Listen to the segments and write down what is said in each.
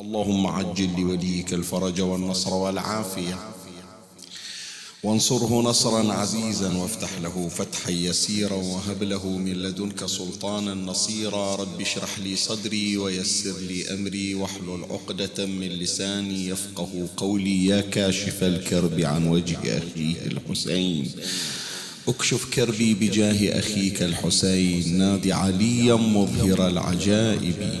اللهم عجل لوليك الفرج والنصر والعافية. وانصره نصرا عزيزا وافتح له فتحا يسيرا وهب له من لدنك سلطانا نصيرا. رب اشرح لي صدري ويسر لي أمري واحلل عقدة من لساني يفقه قولي. يا كاشف الكرب عن وجه أخيه الحسين. اكشف كربي بجاه أخيك الحسين. نادي عليا مظهر العجائب.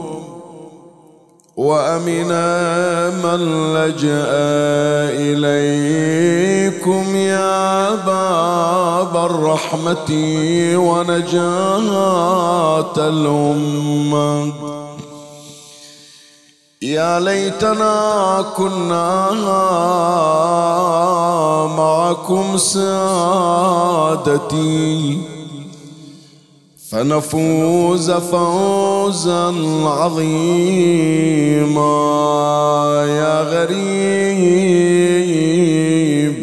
وأمنا من لجأ إليكم يا باب الرحمة ونجاة الأمة. يا ليتنا كنا معكم سادتي. فنفوز فوزا عظيما. يا غريب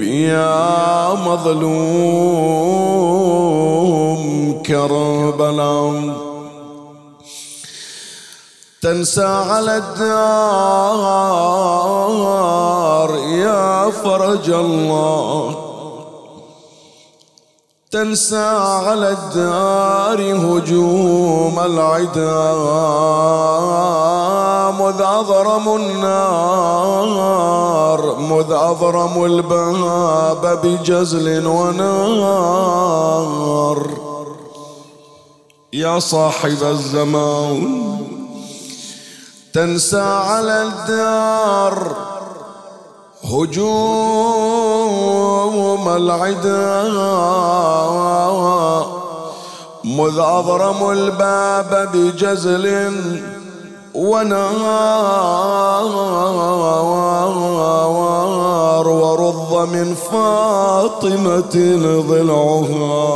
يا مظلوم كربلاء تنسى على الدار يا فرج الله. تنسى على الدار هجوم العدا مذ أضرم النار مذ أضرم الباب بجزل ونار. يا صاحب الزمان تنسى على الدار هجوم العدا مذ أضرموا الباب بجزل ونار ورض من فاطمة ضلعها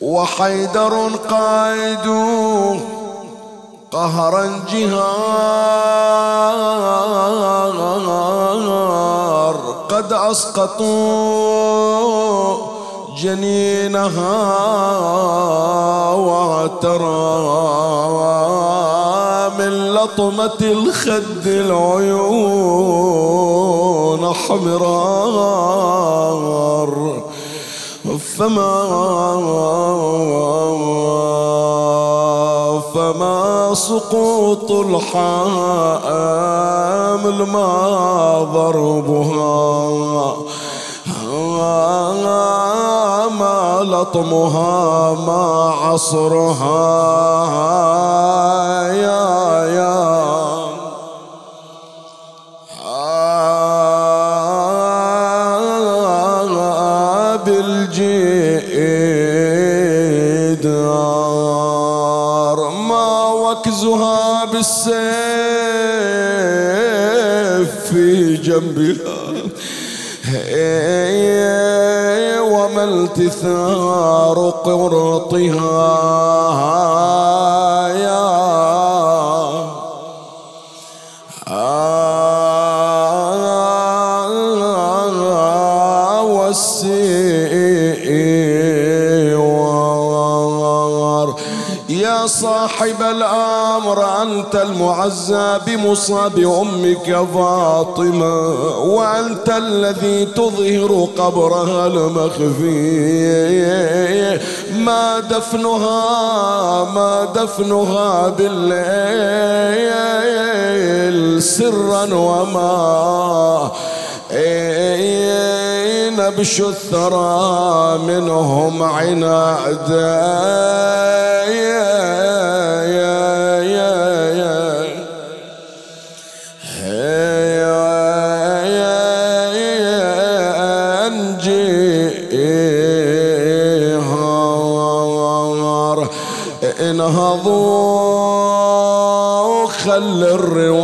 وحيدر قائد قهرا جهار قد أسقطوا جنينها واعترى من لطمة الخد العيون حمرار. فما سقوط الحامل ما ضربها. ما لطمها ما عصرها. يا يا. وكزها بالسيف في جنبها. وما التثار قرطها. صاحب الأمر أنت المعزى بمصاب أمك فاطمة وأنت الذي تظهر قبرها المخفي. ما دفنها ما دفنها بالليل سرا وما إيه نبش الثرى منهم عنادا انهضوا خل الرواية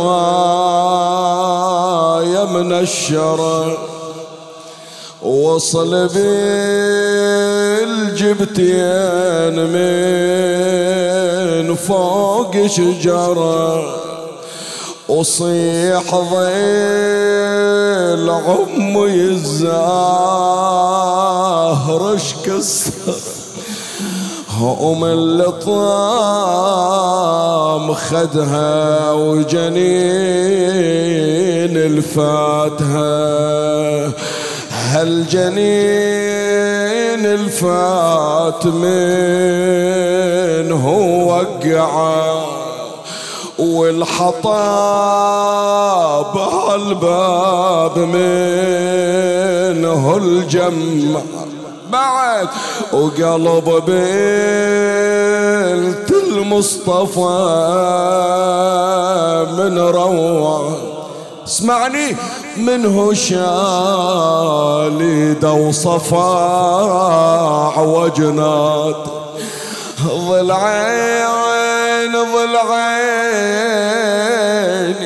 من الشرق وصل بالجبتين من فوق شجرة وصيح ظل عمي الزهر اشكسر هم اللطام خدها وجنين الفاتها هالجنين الفات من هو وقعة والحطاب هالباب منه الجمع بعد وقلب بنت المصطفى من روع اسمعني منه شالد وصفاع وجنات ضلعين ضلعين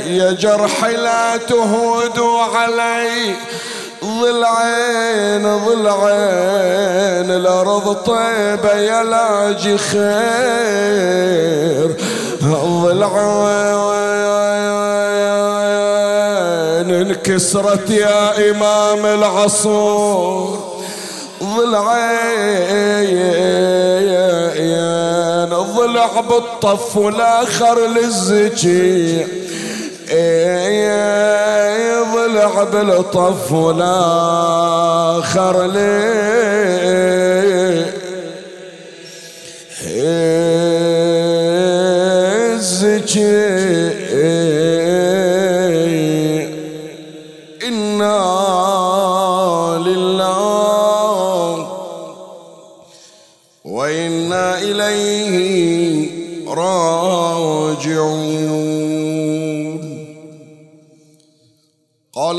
يا جرح لا تهودوا علي. ضلعين ضلعين الأرض طيبة يا لاجي خير. ضلعين انكسرت يا إمام العصور. ضلعين ضلع بالطف والآخر للزكي ضلع بالطف والآخر ليه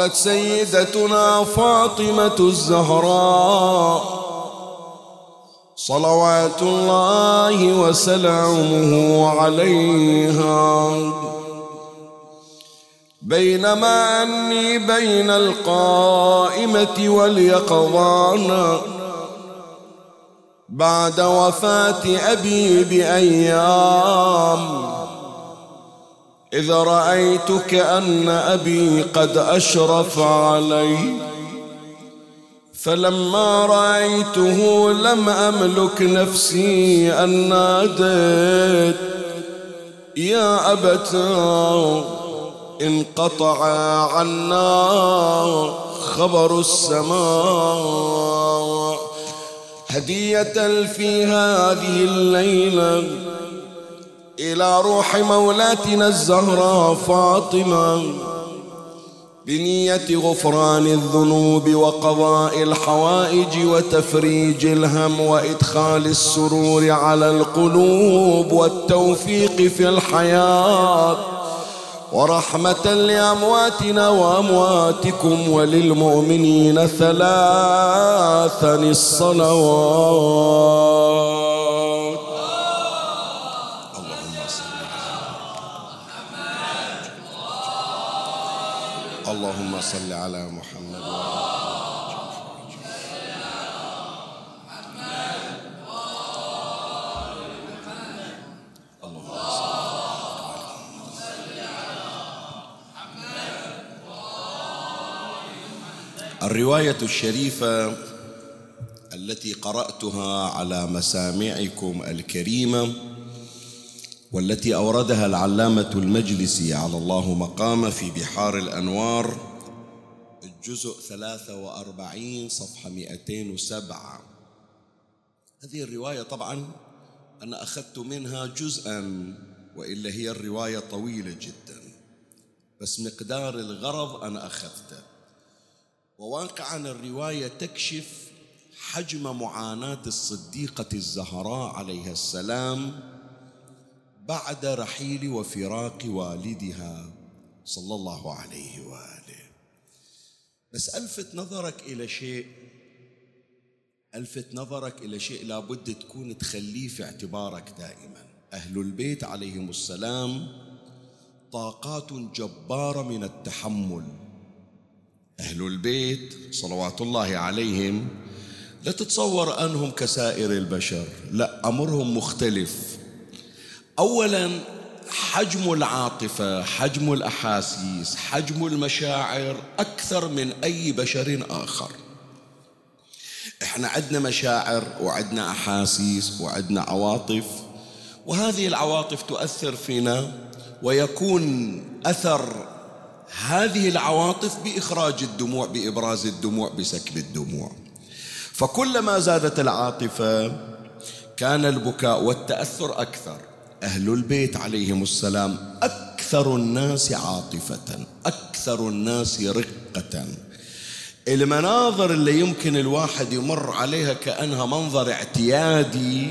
قالت سيدتنا فاطمة الزهراء صلوات الله وسلامه عليها. بينما أني بين القائمة واليقظان بعد وفاة أبي بأيام إذ رأيت كأن أبي قد أشرف علي فلما رأيته لم أملك نفسي أن ناديت يا أبتا انقطع عنا خبر السماء هدية في هذه الليلة. إلى روح مولاتنا الزهراء فاطمة. بنية غفران الذنوب وقضاء الحوائج وتفريج الهم وإدخال السرور على القلوب والتوفيق في الحياة. ورحمة لأمواتنا وأمواتكم وللمؤمنين ثلاثا الصلوات. اللهم صل على محمد. الرواية الشريفة التي قرأتها على مسامعكم الكريمة والتي أوردها العلامة المجلسي على الله مقام في بحار الأنوار الجزء 43 صفحة 207 هذه الرواية طبعا أنا أخذت منها جزءا وإلا هي الرواية طويلة جدا. بس مقدار الغرض أنا أخذته. وواقعا الرواية تكشف حجم معاناة الصديقة الزهراء عليها السلام بعد رحيل وفراق والدها صلى الله عليه وآله. بس ألفت نظرك إلى شيء. ألفت نظرك إلى شيء لابد تكون تخليه في اعتبارك دائما. أهل البيت عليهم السلام طاقات جبارة من التحمل. أهل البيت صلوات الله عليهم لا تتصور أنهم كسائر البشر لا أمرهم مختلف. اولا حجم العاطفة حجم الأحاسيس حجم المشاعر أكثر من أي بشر آخر. إحنا عندنا مشاعر وعندنا أحاسيس وعندنا عواطف وهذه العواطف تؤثر فينا ويكون أثر هذه العواطف بإخراج الدموع بإبراز الدموع بسكب الدموع. فكلما زادت العاطفة كان البكاء والتأثر أكثر. أهل البيت عليهم السلام. أكثر الناس عاطفة أكثر الناس رقة. المناظر اللي يمكن الواحد يمر عليها كأنها منظر اعتيادي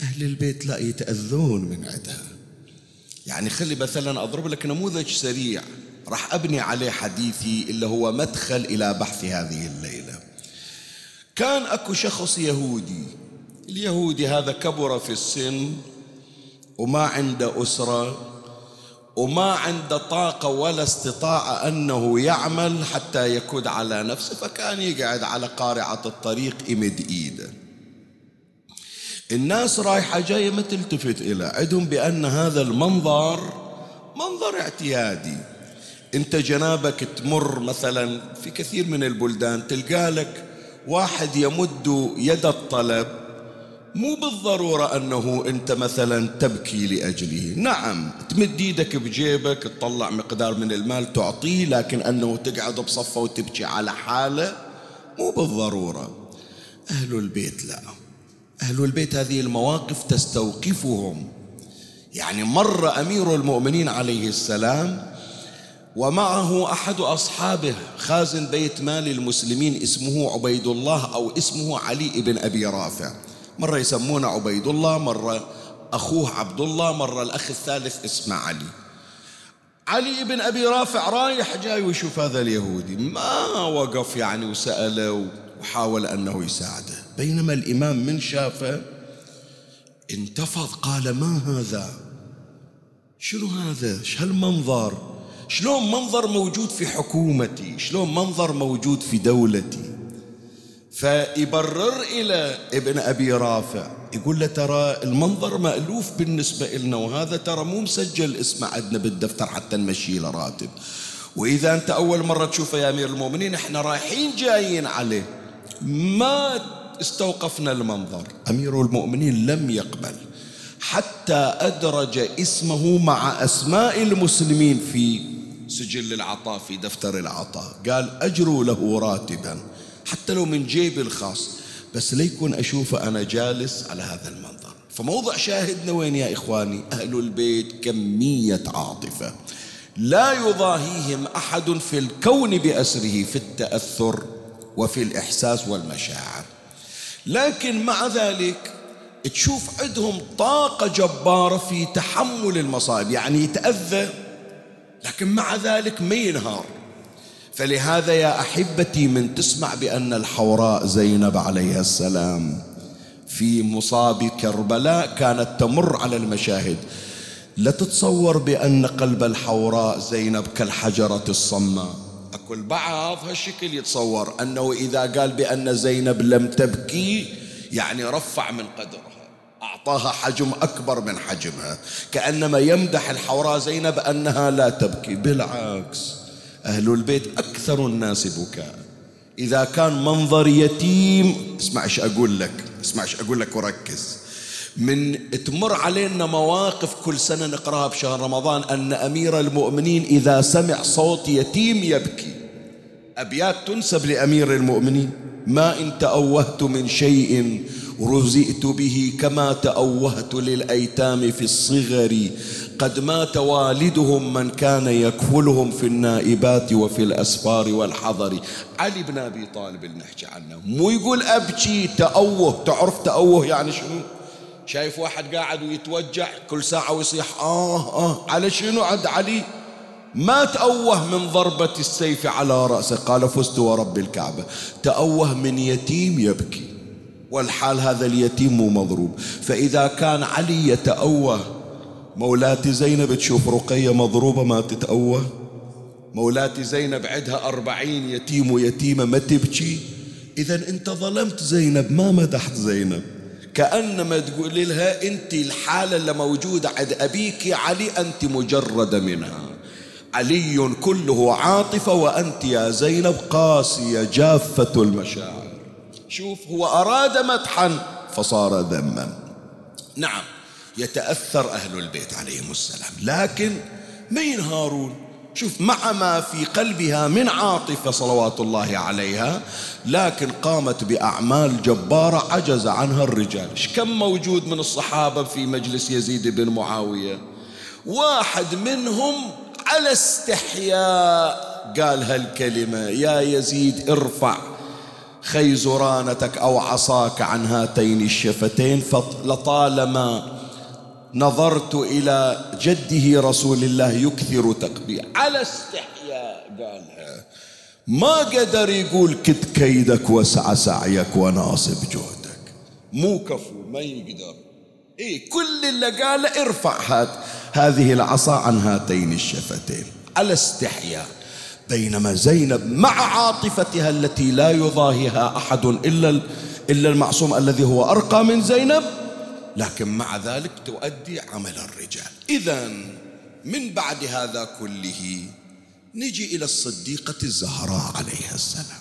أهل البيت لا يتأذون من عندها يعني خلي مثلا أضرب لك نموذج سريع. راح أبني عليه حديثي اللي هو مدخل إلى بحث هذه الليلة. كان أكو شخص يهودي. اليهودي هذا كبر في السن. وما عنده أسرة وما عنده طاقة ولا استطاعة أنه يعمل حتى يكد على نفسه فكان يقعد على قارعة الطريق يمد إيده. الناس رايحة جاية ما تلتفت إلى عندهم بأن هذا المنظر منظر اعتيادي. أنت جنابك تمر مثلا في كثير من البلدان تلقى لك واحد يمد يد الطلب مو بالضرورة أنه أنت مثلا تبكي لأجله. نعم تمد إيدك بجيبك تطلع مقدار من المال تعطيه لكن أنه تقعد بصفة وتبكي على حالة مو بالضرورة. أهل البيت لا. أهل البيت هذه المواقف تستوقفهم. يعني مر أمير المؤمنين عليه السلام ومعه أحد أصحابه خازن بيت مال المسلمين اسمه عبيد الله أو اسمه علي بن أبي رافع. مرة يسمونه عبيد الله مرة أخوه عبد الله مرة الأخ الثالث اسمه علي. علي بن أبي رافع رايح جاي ويشوف هذا اليهودي. ما وقف يعني وسأله وحاول أنه يساعده. بينما الإمام من شافه انتفض قال ما هذا؟ شنو هذا؟ هالمنظر شلون منظر موجود في حكومتي؟ شلون منظر موجود في دولتي؟ فيبرر إلى ابن أبي رافع. يقول له ترى المنظر مألوف بالنسبة لنا وهذا ترى مو مسجل اسمه عندنا بالدفتر حتى نمشي له راتب. وإذا أنت أول مرة تشوفه يا أمير المؤمنين إحنا رايحين جايين عليه. ما استوقفنا المنظر. أمير المؤمنين لم يقبل. حتى أدرج اسمه مع أسماء المسلمين في سجل العطاء في دفتر العطاء. قال أجروا له راتبا. حتى لو من جيبي الخاص بس ليكون أشوفه أنا جالس على هذا المنظر. فموضع شاهدنا وين يا إخواني؟ أهل البيت كمية عاطفة. لا يضاهيهم أحد في الكون بأسره في التأثر وفي الإحساس والمشاعر. لكن مع ذلك تشوف عندهم طاقة جبارة في تحمل المصائب يعني يتأذى لكن مع ذلك ما ينهار. فلهذا يا أحبتي من تسمع بأن الحوراء زينب عليها السلام في مصاب كربلاء كانت تمر على المشاهد. لا تتصور بأن قلب الحوراء زينب كالحجرة الصماء. أكو البعض هالشكل يتصور أنه إذا قال بأن زينب لم تبكي يعني رفع من قدرها. أعطاها حجم أكبر من حجمها. كأنما يمدح الحوراء زينب أنها لا تبكي. بالعكس. أهل البيت أكثر الناس بكاء. إذا كان منظر يتيم اسمع إيش أقول لك اسمع إيش أقول لك وركز. من تمر علينا مواقف كل سنة نقرأها بشهر رمضان أن أمير المؤمنين إذا سمع صوت يتيم يبكي. أبيات تنسب لأمير المؤمنين. ما إن تأوهت من شيء رزئت به كما تأوهت للأيتام في الصغر. قد مات والدهم من كان يكفلهم في النائبات وفي الأسفار والحضر. علي بن أبي طالب اللي نحكي عنه. مو يقول أبكي تأوه. تعرف تأوه يعني شنو؟ شايف واحد قاعد ويتوجع كل ساعة ويصيح آه آه. على شنو عند علي؟ ما تأوه من ضربة السيف على رأسه. قال فزت ورب الكعبة. تأوه من يتيم يبكي. والحال هذا اليتيم مضروب. فإذا كان علي يتأوه مولاتي زينب تشوف رقية مضروبة ما تتأوه مولاتي زينب عندها أربعين يتيم ويتيمة ما تبكي. إذا أنت ظلمت زينب ما مدحت زينب. كأنما تقول لها أنت الحالة اللي موجودة عند أبيك علي أنت مجردة منها. علي كله عاطفة وأنت يا زينب قاسية جافة المشاعر. شوف هو أراد مدحا فصار ذما. نعم يتأثر أهل البيت عليهم السلام. لكن ما ينهارون شوف مع ما في قلبها من عاطفة صلوات الله عليها لكن قامت بأعمال جبارة عجز عنها الرجال. كم موجود من الصحابة في مجلس يزيد بن معاوية؟ واحد منهم على استحياء قال هالكلمة يا يزيد ارفع. خيزرانتك أو عصاك عن هاتين الشفتين فلطالما نظرت إلى جده رسول الله يكثر تقبيح على استحياء قالها ما قدر يقول كد كيدك وسع سعيك وناصب جهدك. مو كفو ما يقدر. إيه كل اللي قاله ارفع هات هذه العصا عن هاتين الشفتين. على استحياء. بينما زينب مع عاطفتها التي لا يضاهيها أحد إلا إلا المعصوم الذي هو أرقى من زينب لكن مع ذلك تؤدي عمل الرجال. إذا من بعد هذا كله نجي إلى الصديقة الزهراء عليها السلام.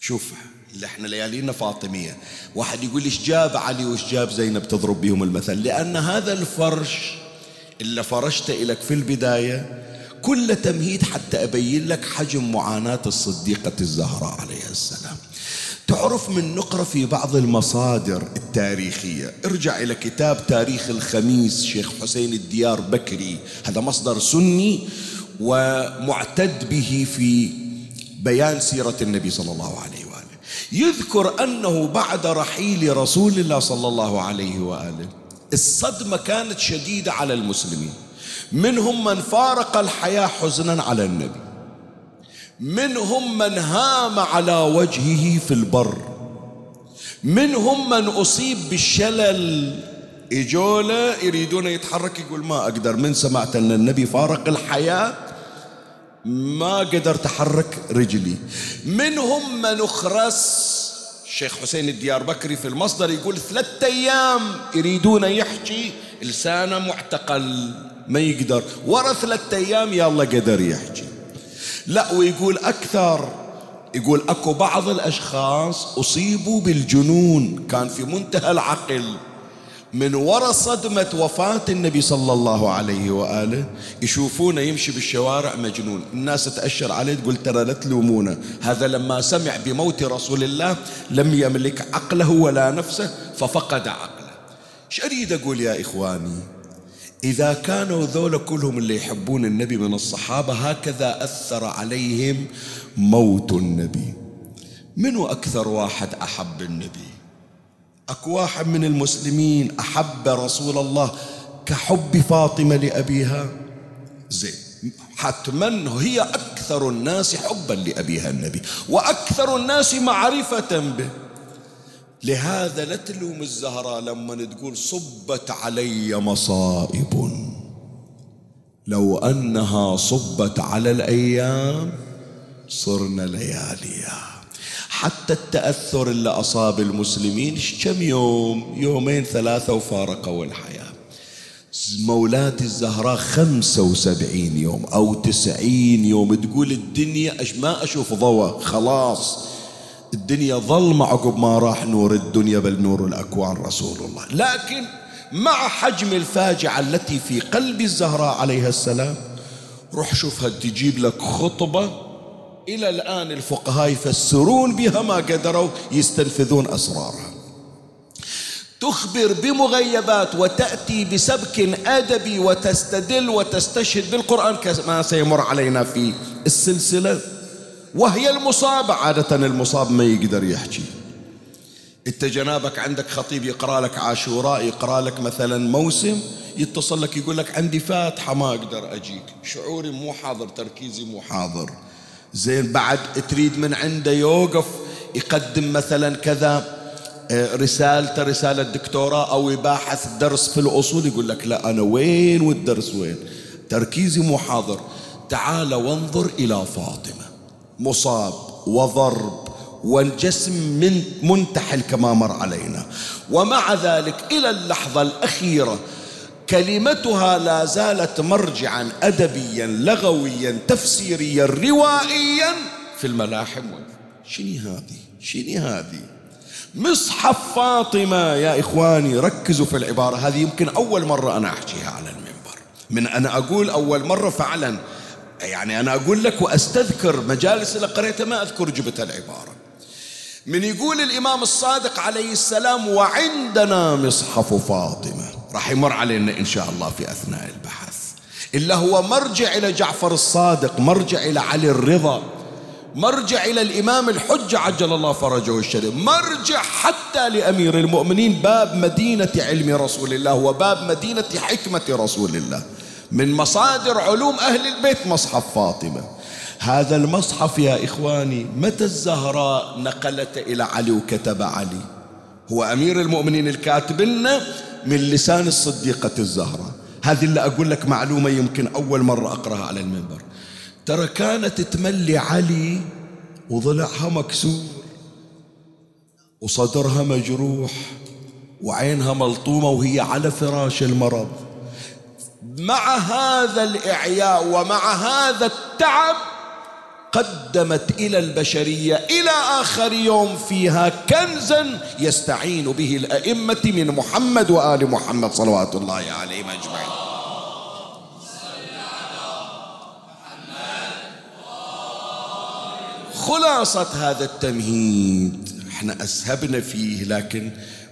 شوف اللي إحنا ليالينا فاطمية. واحد يقول إيش جاب علي وإيش جاب زينب تضرب بهم المثل؟ لأن هذا الفرش اللي فرشته لك في البداية كل تمهيد حتى أبين لك حجم معاناة الصديقة الزهراء عليها السلام. تعرف من نقرأ في بعض المصادر التاريخية. ارجع إلى كتاب تاريخ الخميس شيخ حسين الديار بكري. هذا مصدر سني ومعتد به في بيان سيرة النبي صلى الله عليه وآله. يذكر أنه بعد رحيل رسول الله صلى الله عليه وآله الصدمة كانت شديدة على المسلمين. منهم من فارق الحياة حزنا على النبي. منهم من هام على وجهه في البر. منهم من أصيب بالشلل. إجولة يريدون يتحرك يقول ما أقدر من سمعت أن النبي فارق الحياة؟ ما قدر تحرك رجلي. منهم من أخرس الشيخ حسين الديار بكري في المصدر يقول ثلاثة أيام يريدون يحكي لسانه معتقل. ما يقدر. ورا ثلاثة أيام يا الله قدر يحكي. لا ويقول أكثر. يقول أكو بعض الأشخاص أصيبوا بالجنون. كان في منتهى العقل. من وراء صدمة وفاة النبي صلى الله عليه وآله يشوفونه يمشي بالشوارع مجنون. الناس تأشر عليه تقول ترى لا تلومونه. هذا لما سمع بموت رسول الله لم يملك عقله ولا نفسه ففقد عقله. إيش أريد أقول يا إخواني إذا كانوا ذولا كلهم اللي يحبون النبي من الصحابة هكذا أثر عليهم موت النبي. منو أكثر واحد أحب النبي؟ أكو واحد من المسلمين أحب رسول الله كحب فاطمة لأبيها؟ زين. حتما هي أكثر الناس حبا لأبيها النبي وأكثر الناس معرفة به. لهذا لا تلوم الزهراء لما تقول صبت علي مصائب. لو أنها صبت على الأيام صرنا لياليا. حتى التأثر اللي أصاب المسلمين كم يوم؟ يومين ثلاثة وفارقوا الحياة. مولاتي الزهراء خمسة وسبعين يوم أو تسعين يوم تقول الدنيا ما أشوف ضوء خلاص. الدنيا ظلمة عقب ما راح نور الدنيا بل نور الأكوان رسول الله. لكن مع حجم الفاجعة التي في قلب الزهراء عليها السلام روح شوفها تجيب لك خطبة. إلى الآن الفقهاء يفسرون بها ما قدروا يستنفذون أسرارها. تخبر بمغيبات وتأتي بسبك أدبي وتستدل وتستشهد بالقرآن كما سيمر علينا في السلسلة. وهي المصاب عادة المصاب ما يقدر يحكي. انت جنابك عندك خطيب يقرأ لك عاشوراء يقرأ لك مثلا موسم يتصل لك يقول لك عندي فاتحة ما أقدر أجيك. شعوري مو حاضر تركيزي مو حاضر. زين بعد تريد من عنده يوقف يقدم مثلا كذا آه، رسالته رسالة دكتوراه أو يباحث درس في الأصول يقول لك لا أنا وين والدرس وين؟ تركيزي مو حاضر. تعال وانظر إلى فاطمة. مصاب وضرب والجسم من منتحل كما مر علينا. ومع ذلك إلى اللحظة الأخيرة كلمتها لا زالت مرجعا أدبيا لغويا تفسيريا روائيا في الملاحم. شني هذه؟ شني هذه؟ مصحف فاطمة يا إخواني ركزوا في العبارة هذه. يمكن أول مرة أنا أحكيها على المنبر. من أنا أقول أول مرة فعلا يعني أنا أقول لك وأستذكر مجالس اللي قريتها ما أذكر جبت العبارة. من يقول الإمام الصادق عليه السلام وعندنا مصحف فاطمة. راح يمر علينا إن شاء الله في أثناء البحث. إلا هو مرجع إلى جعفر الصادق مرجع إلى علي الرضا مرجع إلى الإمام الحجة عجل الله فرجه الشريف مرجع حتى لأمير المؤمنين باب مدينة علم رسول الله وباب مدينة حكمة رسول الله. من مصادر علوم أهل البيت مصحف فاطمة. هذا المصحف يا إخواني متى الزهراء نقلت إلى علي وكتب علي؟ هو أمير المؤمنين الكاتب لنا من لسان الصديقة الزهراء. هذه اللي أقول لك معلومة يمكن أول مرة أقرأها على المنبر. ترى كانت تملي علي وضلعها مكسور وصدرها مجروح وعينها ملطومة وهي على فراش المرض. مع هذا الإعياء ومع هذا التعب قدمت إلى البشرية إلى آخر يوم فيها كنزا يستعين به الأئمة من محمد وآل محمد صلوات الله عليهم أجمعين. خلاصة هذا التمهيد إحنا أسهبنا فيه لكن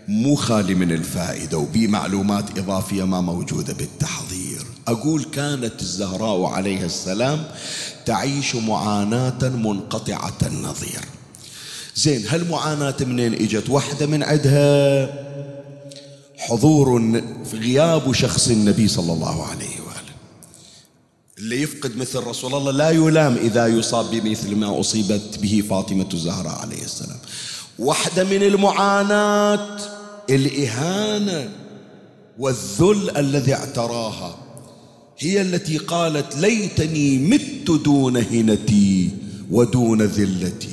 مو خالي من الفائدة وبي معلومات إضافية ما موجودة بالتحضير أقول كانت الزهراء عليها السلام تعيش معاناة منقطعة النظير. زين هالمعاناة منين إجت؟ واحدة من عندها حضور في غياب شخص النبي صلى الله عليه وآله. اللي يفقد مثل رسول الله لا يلام إذا يصاب بمثل ما أصيبت به فاطمة الزهراء عليه السلام. واحدة من المعاناة الإهانة والذل الذي اعتراها هي التي قالت ليتني مت دون هنتي ودون ذلتي.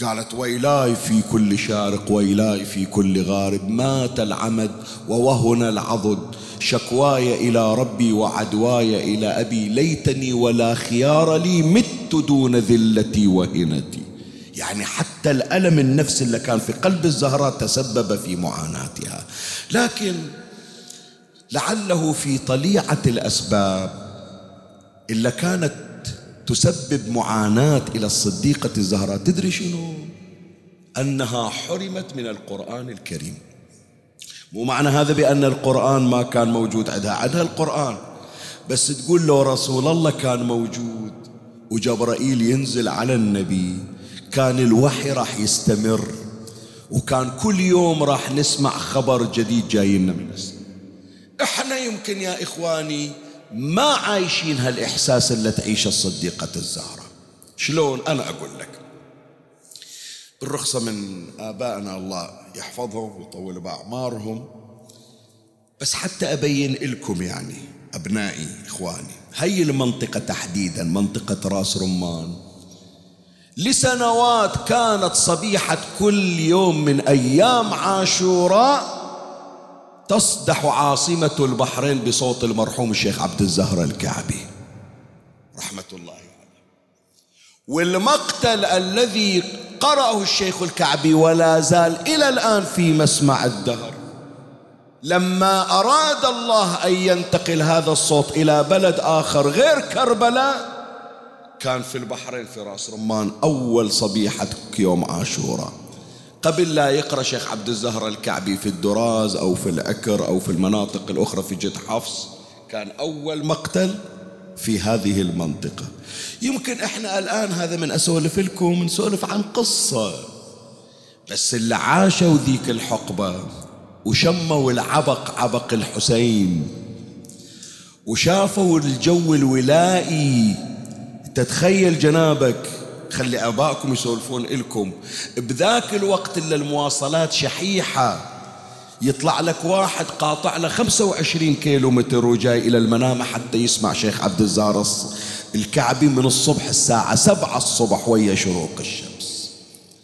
قالت ويلاي في كل شارق ويلاي في كل غارب. مات العمد ووهن العضد. شكواي إلى ربي وعدواي إلى أبي. ليتني ولا خيار لي مت دون ذلتي وهنتي. يعني حتى الألم النفسي اللي كان في قلب الزهراء تسبب في معاناتها. لكن لعله في طليعة الأسباب إلا كانت تسبب معاناة إلى الصديقة الزهراء. تدري شنو؟ أنها حرمت من القرآن الكريم. مو معنى هذا بأن القرآن ما كان موجود عندها. عندها القرآن بس تقول لو رسول الله كان موجود وجبرائيل ينزل على النبي كان الوحي راح يستمر وكان كل يوم راح نسمع خبر جديد جاي لنا من السماء. إحنا يمكن يا إخواني ما عايشين هالإحساس اللي تعيشه الصديقة الزهرة. شلون؟ أنا أقول لك. الرخصة من آبائنا الله يحفظهم ويطول بأعمارهم. بس حتى أبين لكم يعني أبنائي إخواني. هي المنطقة تحديدا منطقة راس رمان. لسنوات كانت صبيحة كل يوم من أيام عاشوراء تصدح عاصمة البحرين بصوت المرحوم الشيخ عبد الزهر الكعبي. رحمة الله عليه. والمقتل الذي قرأه الشيخ الكعبي ولا زال إلى الآن في مسمع الدهر. لما أراد الله أن ينتقل هذا الصوت إلى بلد آخر غير كربلاء كان في البحرين في راس رمان أول صبيحة يوم عاشوراء. قبل لا يقرأ شيخ عبد الزهر الكعبي في الدراز أو في العكر أو في المناطق الأخرى في جد حفص كان أول مقتل في هذه المنطقة. يمكن إحنا الآن هذا من أسولف لكم نسولف عن قصة. بس اللي عاشوا ذيك الحقبة وشموا العبق عبق الحسين وشافوا الجو الولائي تتخيل جنابك خلي آبائكم يسولفون لكم بذاك الوقت اللي المواصلات شحيحة. يطلع لك واحد قاطع له 25 كيلو متر وجاي إلى المنامة حتى يسمع شيخ عبد الزارس الكعبي من الصبح الساعة 7 الصبح ويا شروق الشمس.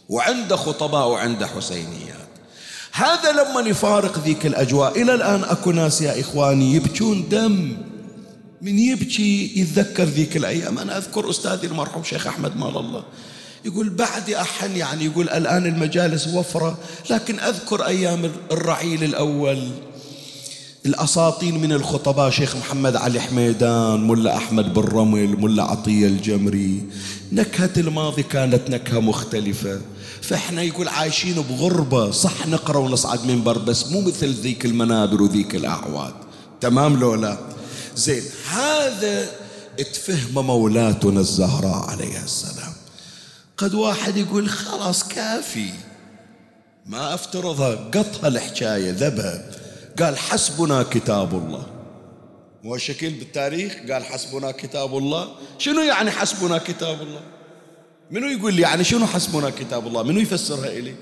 وعنده خطباء وعنده حسينيات. هذا لما يفارق ذيك الأجواء. إلى الآن أكو ناس يا إخواني يبكون دم. من يبكي يتذكر ذيك الأيام. أنا أذكر أستاذي المرحوم شيخ أحمد مال الله. يقول بعد أحن يعني يقول الآن المجالس وفرة لكن أذكر أيام الرعيل الأول. الأساطين من الخطباء شيخ محمد علي حميدان ملا أحمد بن رمل ملا عطية الجمري. نكهة الماضي كانت نكهة مختلفة. فإحنا يقول عايشين بغربة. صح نقرأ ونصعد منبر بس مو مثل ذيك المنابر وذيك الأعواد. تمام لولا زين. هذا اتفهم مولاتنا الزهراء عليها السلام. قد واحد يقول خلاص كافي. ما افترضها قطها الحكاية ذبها. قال حسبنا كتاب الله. مو شكل بالتاريخ؟ قال حسبنا كتاب الله. شنو يعني حسبنا كتاب الله؟ منو يقول لي يعني شنو حسبنا كتاب الله؟ منو يفسرها إلي؟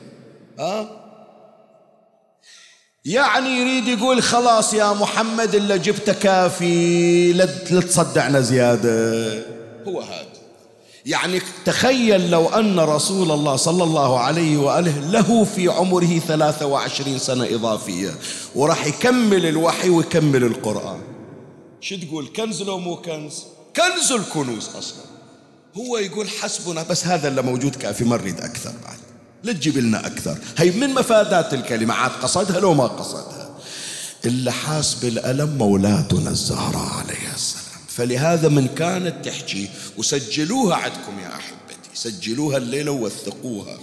ها؟ يعني يريد يقول خلاص يا محمد اللي جبته كافي لا تصدعنا زيادة. هو هذا. يعني تخيل لو أن رسول الله صلى الله عليه وآله له في عمره ثلاثة وعشرين سنة إضافية وراح يكمل الوحي ويكمل القرآن. شو تقول؟ كنز لو مو كنز؟ كنز الكنوز أصلا. هو يقول حسبنا بس هذا اللي موجود كافي ما نريد أكثر بعد. لا تجيب لنا أكثر. هي من مفادات الكلمة. عاد قصدها لو ما قصدها. اللي حاس بالألم مولاتنا الزهراء عليها السلام. فلهذا من كانت تحكي وسجلوها عندكم يا أحبتي. سجلوها الليلة ووثقوها.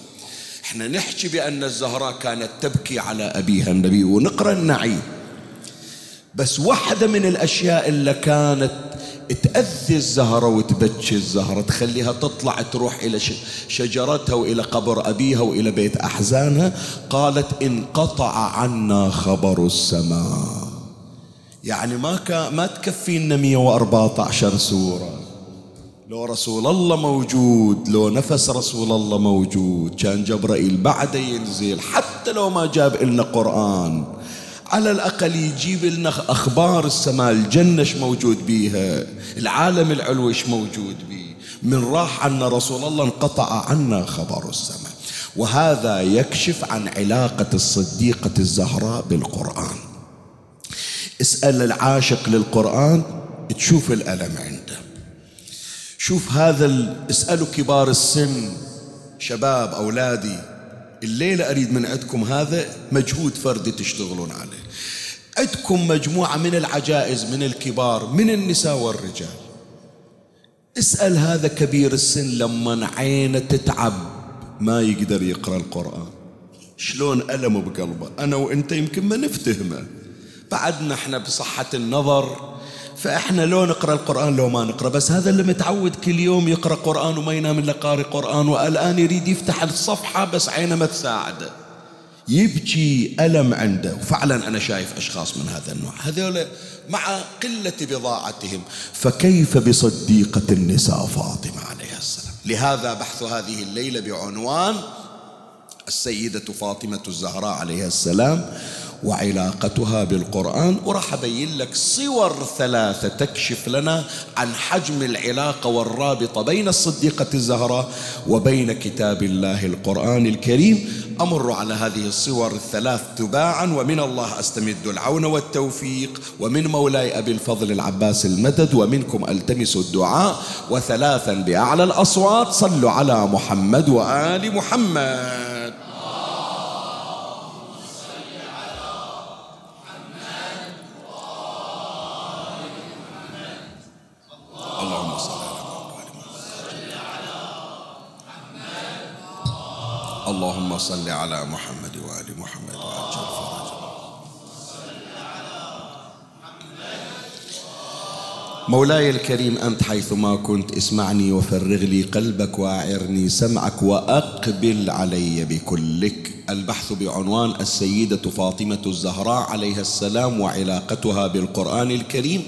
إحنا نحكي بأن الزهراء كانت تبكي على أبيها النبي ونقرأ النعيم. بس واحدة من الأشياء اللي كانت تأذي الزهرة وتبكي الزهرة تخليها تطلع تروح إلى شجرتها وإلى قبر أبيها وإلى بيت أحزانها. قالت انقطع عنا خبر السماء. يعني ما ما تكفينا 114 سورة. لو رسول الله موجود لو نفس رسول الله موجود كان جبرائيل بعده ينزل حتى لو ما جاب لنا قرآن. على الأقل يجيب لنا أخبار السماء الجنة موجود بيها؟ العالم العلوي موجود بيه؟ من راح عنا رسول الله انقطع عنا خبر السماء. وهذا يكشف عن علاقة الصديقة الزهراء بالقرآن. اسأل العاشق للقرآن تشوف الألم عنده. شوف هذا اسألوا كبار السن شباب أولادي الليلة أريد من عندكم هذا مجهود فردي تشتغلون عليه. عندكم مجموعة من العجائز من الكبار من النساء والرجال. اسأل هذا كبير السن لما عينه تتعب ما يقدر يقرأ القرآن. شلون ألمه بقلبه؟ أنا وأنت يمكن ما نفتهمه. بعدنا إحنا بصحة النظر فإحنا لو نقرأ القرآن لو ما نقرأ بس هذا اللي متعود كل يوم يقرأ قرآن وما ينام إلا قارئ قرآن والآن يريد يفتح الصفحة بس عينه ما تساعده. يبكي ألم عنده. وفعلا أنا شايف أشخاص من هذا النوع. هذول مع قلة بضاعتهم. فكيف بصديقة النساء فاطمة عليها السلام؟ لهذا بحث هذه الليلة بعنوان السيدة فاطمة الزهراء عليها السلام. وعلاقتها بالقرآن. وراح أبين لك صور ثلاثة تكشف لنا عن حجم العلاقة والرابطة بين الصديقة الزهراء وبين كتاب الله القرآن الكريم. أمر على هذه الصور الثلاث تباعا ومن الله أستمد العون والتوفيق. ومن مولاي أبي الفضل العباس المدد ومنكم ألتمس الدعاء. وثلاثا بأعلى الأصوات صلوا على محمد وآل محمد اللهم صل على محمد وآل محمد وعجل فرجه. مولاي الكريم أنت حيثما كنت اسمعني وفرغ لي قلبك وأعرني سمعك وأقبل علي بكلك. البحث بعنوان السيدة فاطمة الزهراء عليها السلام وعلاقتها بالقرآن الكريم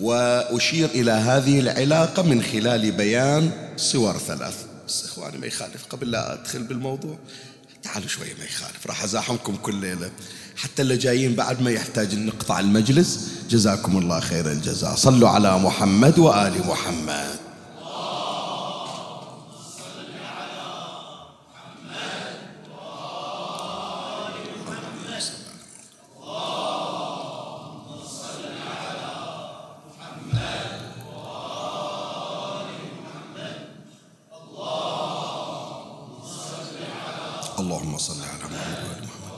وأشير إلى هذه العلاقة من خلال بيان صور ثلاث. بس إخواني ما يخالف قبل لا أدخل بالموضوع تعالوا شوية ما يخالف راح أزاحمكم كل ليلة. حتى اللي جايين بعد ما يحتاج نقطع المجلس جزاكم الله خير الجزاء. صلوا على محمد وآل محمد اللهم صل على محمد وآل محمد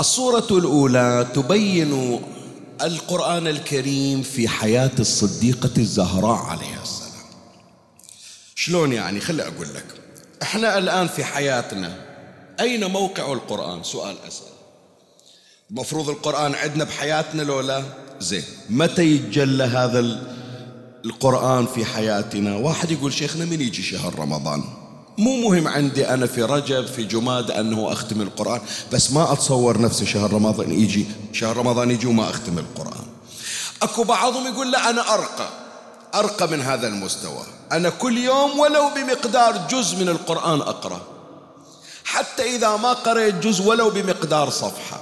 الصورة الأولى تبين القرآن الكريم في حياة الصديقة الزهراء عليها السلام. شلون يعني؟ خلي أقول لك. إحنا الآن في حياتنا أين موقع القرآن؟ سؤال أسأل. مفروض القرآن عندنا بحياتنا لو لا؟ زين. متى يتجلى هذا القرآن في حياتنا؟ واحد يقول شيخنا من يجي شهر رمضان؟ مو مهم عندي أنا في رجب في جماد أنه أختم القرآن. بس ما أتصور نفسي شهر رمضان يجي شهر رمضان يجي وما أختم القرآن. أكو بعضهم يقول لا أنا أرقى. أرقى من هذا المستوى. أنا كل يوم ولو بمقدار جزء من القرآن أقرأ. حتى إذا ما قرأت جزء ولو بمقدار صفحة.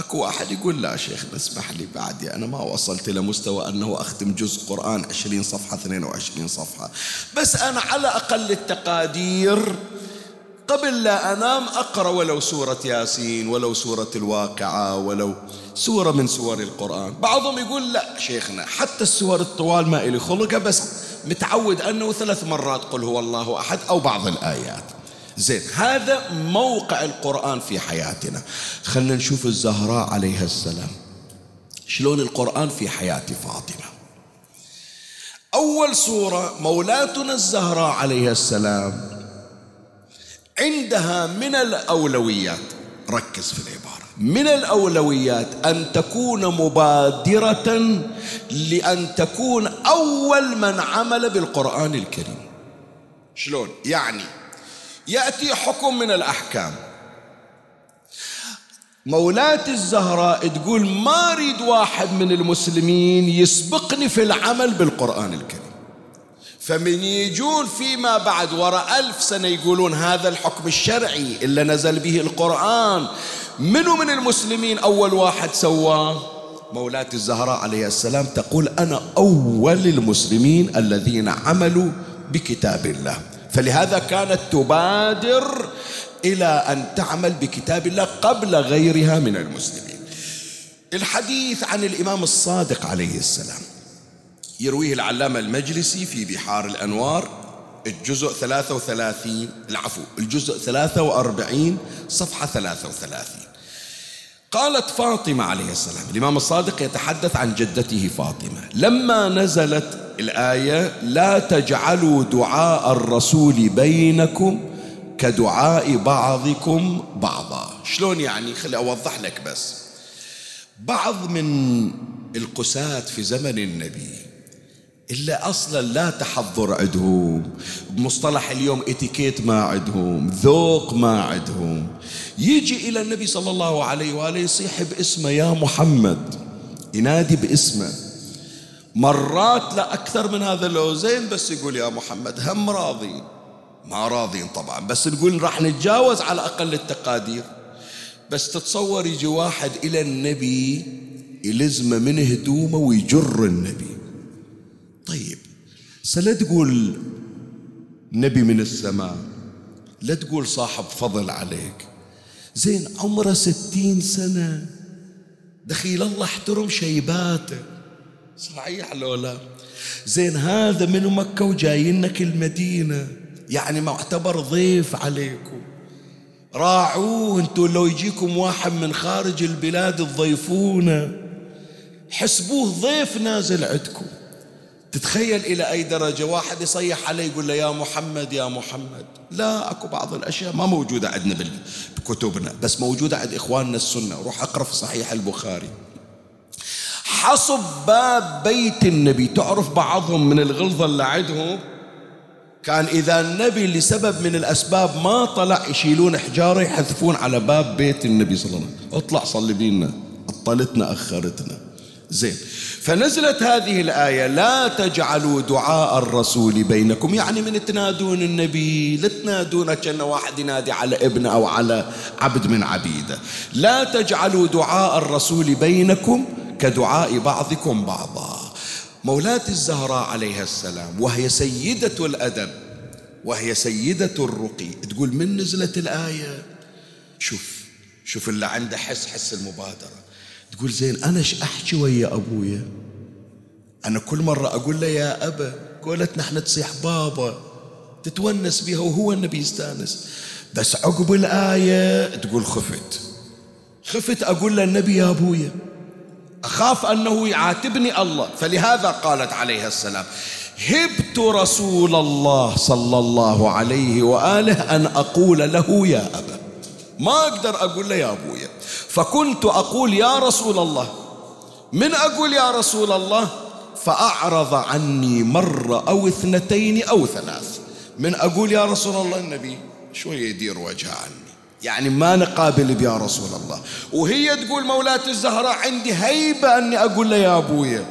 أكو واحد يقول لا شيخ اسمح لي بعدي أنا ما وصلت إلى مستوى أنه أختم جزء قرآن 20 صفحة 22 صفحة. بس أنا على أقل التقادير قبل لا أنام أقرأ ولو سورة ياسين ولو سورة الواقعة ولو سورة من سور القرآن. بعضهم يقول لا شيخنا حتى السور الطوال ما إلي خلقه بس متعود أنه ثلاث مرات قل هو الله أحد أو بعض الآيات. زين. هذا موقع القرآن في حياتنا. خلنا نشوف الزهراء عليها السلام. شلون القرآن في حياة فاطمة. أول سورة مولاتنا الزهراء عليها السلام. عندها من الأولويات ركز في العبارة. من الأولويات أن تكون مبادرة لأن تكون أول من عمل بالقرآن الكريم. شلون؟ يعني يأتي حكم من الأحكام. مولاة الزهراء تقول ما أريد واحد من المسلمين يسبقني في العمل بالقرآن الكريم. فمن يجون فيما بعد وراء ألف سنة يقولون هذا الحكم الشرعي اللي نزل به القرآن. منو من المسلمين أول واحد سواه؟ مولاة الزهراء عليه السلام تقول أنا أول المسلمين الذين عملوا بكتاب الله. فلهذا كانت تبادر إلى أن تعمل بكتاب الله قبل غيرها من المسلمين. الحديث عن الإمام الصادق عليه السلام يرويه العلامة المجلسي في بحار الأنوار الجزء 33 العفو الجزء 43 صفحة 33 قالت فاطمة عليه السلام الإمام الصادق يتحدث عن جدته فاطمة لما نزلت الآية لا تجعلوا دعاء الرسول بينكم كدعاء بعضكم بعضا. شلون يعني؟ خلي أوضح لك بس. بعض من القساة في زمن النبي إلا أصلا لا تحضر عندهم بمصطلح اليوم اتيكيت ما عندهم ذوق ما عندهم. يجي إلى النبي صلى الله عليه وآله يصيح باسمه يا محمد. ينادي باسمه. مرات لا أكثر من هذا لو زين بس يقول يا محمد هم راضين. ما راضين طبعا بس نقول راح نتجاوز على أقل التقادير. بس تتصور يجي واحد إلى النبي يلزمه من هدومه ويجر النبي. طيب سلا تقول نبي من السماء لا تقول صاحب فضل عليك. زين عمره ستين سنة دخيل الله احترم شيباته. صحيح لو لا. زين هذا من مكة وجايينك المدينة. يعني معتبر ضيف عليكم. راعوه أنتوا لو يجيكم واحد من خارج البلاد تضيفونه حسبوه ضيف نازل عندكم. تتخيل إلى أي درجة واحد يصيح عليه يقول له يا محمد يا محمد. لا أكو بعض الأشياء ما موجودة عندنا بكتبنا بس موجودة عند إخواننا السنة. روح أقرأ في صحيح البخاري. حصب باب بيت النبي. تعرف بعضهم من الغلظة اللي عندهم؟ كان إذا النبي لسبب من الأسباب ما طلع يشيلون حجارة يحذفون على باب بيت النبي صلى الله عليه وسلم. اطلع صلي بينا. عطلتنا أخرتنا. زين. فنزلت هذه الآية لا تجعلوا دعاء الرسول بينكم. يعني من تنادون النبي لا تنادون كأن واحد ينادي على ابن أو على عبد من عبيده. لا تجعلوا دعاء الرسول بينكم. كدعاء بعضكم بعضا. مولاة الزهراء عليها السلام وهي سيدة الأدب وهي سيدة الرقي. تقول من نزلت الآية؟ شوف شوف اللي عنده حس حس المبادرة. تقول زين أنا أحكي ويا أبويا؟ أنا كل مرة أقول له يا أبا قولت نحن تصيح بابا تتونس بها وهو النبي يستانس. بس عقب الآية تقول خفت. خفت أقول له النبي يا أبويا. أخاف أنه يعاتبني الله. فلهذا قالت عليها السلام هبت رسول الله صلى الله عليه وآله أن أقول له يا أبا. ما أقدر أقول له يا أبويا. فكنت أقول يا رسول الله. من أقول يا رسول الله؟ فأعرض عني مرة أو اثنتين أو ثلاث. من أقول يا رسول الله النبي؟ شوية يدير وجهه عني. يعني ما نقابل يا رسول الله. وهي تقول مولاة الزهراء عندي هيبة أني أقول له يا أبويا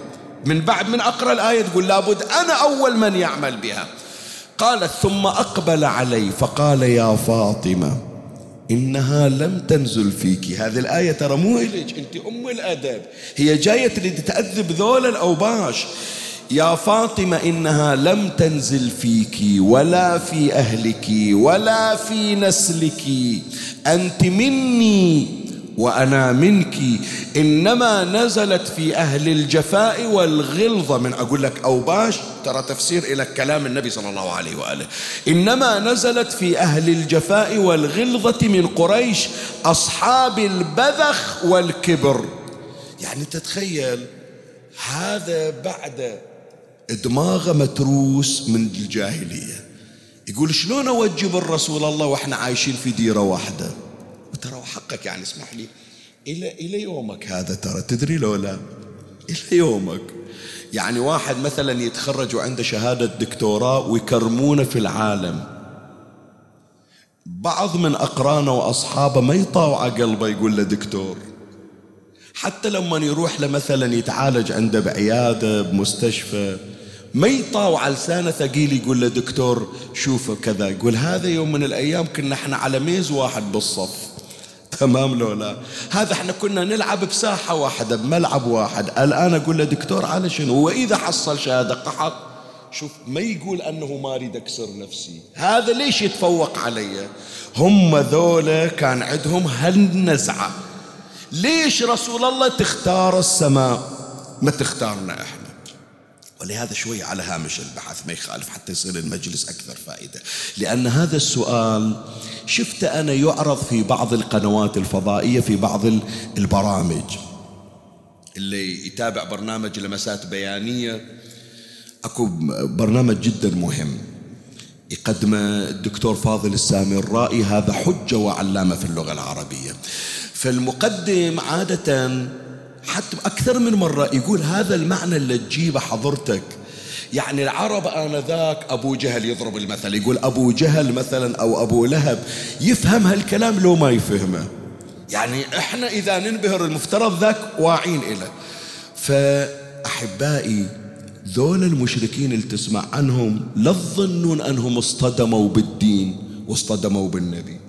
من بعد من أقرأ الآية تقول لابد أنا أول من يعمل بها. قالت ثم أقبل علي فقال يا فاطمة إنها لم تنزل فيك. هذه الآية ترى مو إليك أنت أم الأدب. هي جاية تريد تأذب ذول الأوباش. يا فاطمة إنها لم تنزل فيك ولا في أهلك ولا في نسلك. أنت مني وأنا منك. إنما نزلت في أهل الجفاء والغلظة. من أقول لك أوباش ترى تفسير إلى كلام النبي صلى الله عليه وآله. إنما نزلت في أهل الجفاء والغلظة من قريش أصحاب البذخ والكبر. يعني تتخيل هذا بعد دماغه متروس من الجاهلية. يقول شلون أوجب الرسول الله وإحنا عايشين في ديرة واحدة؟ وترى حقك يعني اسمح لي. إلى إلى يومك هذا ترى تدري لو لا؟ إلى يومك. يعني واحد مثلا يتخرج وعنده شهادة دكتوراه ويكرمونه في العالم. بعض من أقرانه وأصحابه ما يطاوع قلبه يقول له دكتور. حتى لما يروح له مثلا يتعالج عنده بعيادة بمستشفى. ما يطاوع لسانه ثقيل يقول له دكتور شوف كذا. يقول هذا يوم من الأيام كنا إحنا على ميز واحد بالصف. تمام لو لا. هذا إحنا كنا نلعب بساحة واحدة بملعب واحد. الآن أقول له دكتور على شنو؟ وإذا حصل شهادة قحط شوف ما يقول أنه ما أريد أكسر نفسي. هذا ليش يتفوق علي؟ هم ذولا كان عندهم هالنزعة. ليش رسول الله تختار السماء؟ ما تختارنا إحنا. ولهذا شوي على هامش البحث ما يخالف حتى يصير المجلس أكثر فائدة. لأن هذا السؤال شفت أنا يعرض في بعض القنوات الفضائية في بعض البرامج. اللي يتابع برنامج لمسات بيانية. أكو برنامج جدا مهم. يقدمه الدكتور فاضل السامي الرائي. هذا حجة وعلامة في اللغة العربية. فالمقدم عادة حتى أكثر من مرة يقول هذا المعنى اللي تجيبه حضرتك. يعني العرب آنذاك أبو جهل يضرب المثل يقول أبو جهل مثلا أو أبو لهب يفهم هالكلام لو ما يفهمه. يعني إحنا إذا ننبهر المفترض ذاك واعين إليه فأحبائي ذول المشركين اللي تسمع عنهم لا تظنون أنهم اصطدموا بالدين واصطدموا بالنبي.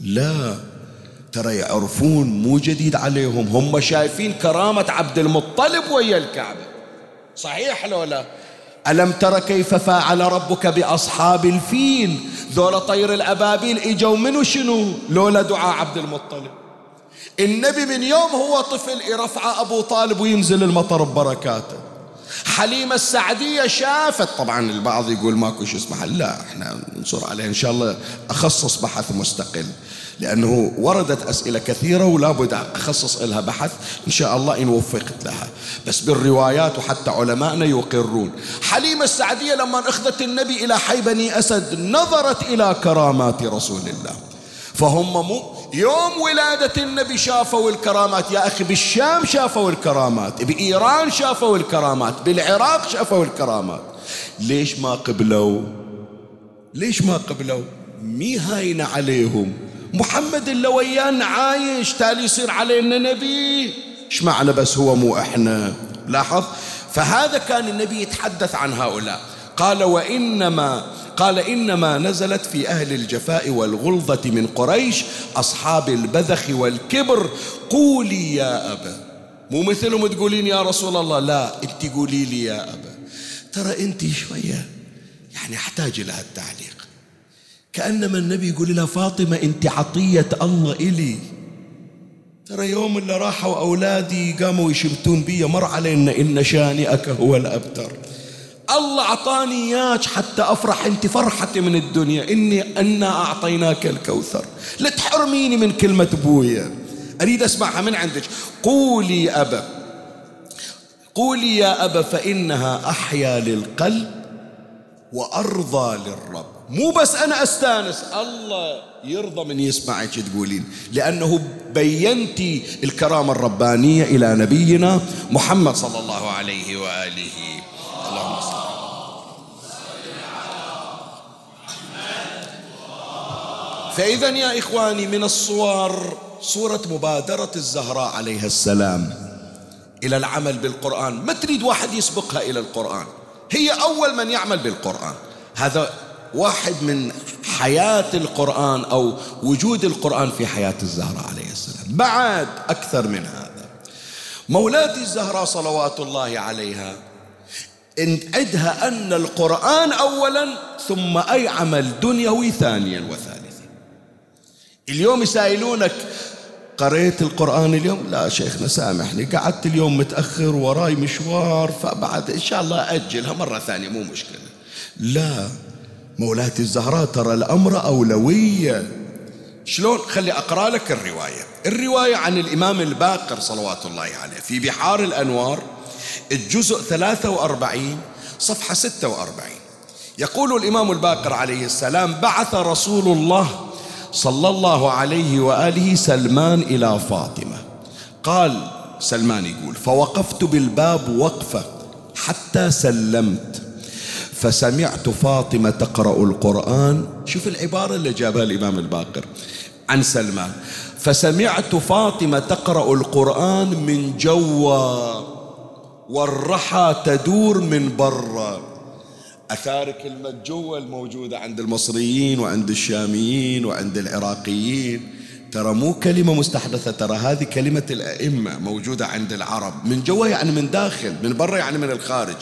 لا. ترى يعرفون مو جديد عليهم. هم شايفين كرامة عبد المطلب ويا الكعبة. صحيح لو لا؟ ألم تر كيف فعل ربك بأصحاب الفيل؟ ذولا طير الأبابيل إجوا منو شنو؟ لولا دعاء عبد المطلب. النبي من يوم هو طفل يرفع أبو طالب وينزل المطر ببركاته. حليمة السعدية شافت. طبعا البعض يقول ماكو شيء اسمه. لا إحنا ننصر عليه. إن شاء الله أخصص بحث مستقل. لأنه وردت أسئلة كثيرة ولا بد أخصص لها بحث إن شاء الله إن وفقت لها. بس بالروايات وحتى علمائنا يقرون. حليمة السعدية لما أخذت النبي إلى حي بني أسد نظرت إلى كرامات رسول الله. فهم مو يوم ولادة النبي شافوا الكرامات. يا أخي بالشام شافوا الكرامات بإيران شافوا الكرامات بالعراق شافوا الكرامات. ليش ما قبلوا؟ ليش ما قبلوا؟ مي هاينة عليهم. محمد اللي ويانا عايش تالي يصير علينا نبي. إيش معنى بس هو مو إحنا؟ لاحظ؟ فهذا كان النبي يتحدث عن هؤلاء. قال وإنما قال إنما نزلت في أهل الجفاء والغلظة من قريش أصحاب البذخ والكبر. قولي يا أبا مو مثلهم تقولين يا رسول الله لا انت قولي لي يا أبا ترى أنت شوية يعني أحتاج لها التعليق كأنما النبي يقول لها فاطمة أنت عطية الله إلي. ترى يوم اللي راحوا أولادي قاموا يشمتون بي مر علينا إن شانئك هو الأبتر. الله أعطاني إياك حتى أفرح أنت فرحتي من الدنيا. إني أنا أعطيناك الكوثر. لا تحرميني من كلمة أبويا. أريد أسمعها من عندك. قولي أبا. قولي يا أبا فإنها أحيا للقلب وأرضى للرب. مو بس أنا أستانس الله يرضى من يسمعك تقولين. لأنه بينتي الكرامة الربانية إلى نبينا محمد صلى الله عليه وآله. اللهم صل فإذا يا إخواني من الصور صورة مبادرة الزهراء عليها السلام إلى العمل بالقرآن. ما تريد واحد يسبقها إلى القرآن؟ هي أول من يعمل بالقرآن. هذا واحد من حياة القرآن أو وجود القرآن في حياة الزهراء عليه السلام. بعد أكثر من هذا مولاتي الزهراء صلوات الله عليها عندها أن القرآن أولا ثم أي عمل دنيوي ثانيا وثالثا. اليوم يسائلونك قريت القرآن اليوم؟ لا شيخنا سامحني قعدت اليوم متأخر وراي مشوار فبعد إن شاء الله أجلها مرة ثانية مو مشكلة. لا. مولاتي الزهراء ترى الأمر أولوية. شلون؟ خلي أقرأ لك الرواية. الرواية عن الإمام الباقر صلوات الله عليه. في بحار الأنوار الجزء 43 صفحة 46 يقول الإمام الباقر عليه السلام بعث رسول الله صلى الله عليه وآله سلمان إلى فاطمة. قال سلمان يقول فوقفت بالباب وقفة حتى سلمت. فسمعت فاطمة تقرأ القرآن. شوف العبارة اللي جابها الإمام الباقر عن سلمان. فسمعت فاطمة تقرأ القرآن من جوا والرحى تدور من برا. أثار كلمة جوا الموجودة عند المصريين وعند الشاميين وعند العراقيين. ترى مو كلمة مستحدثة ترى هذه كلمة الأئمة موجودة عند العرب من جوا يعني من داخل من برا يعني من الخارج.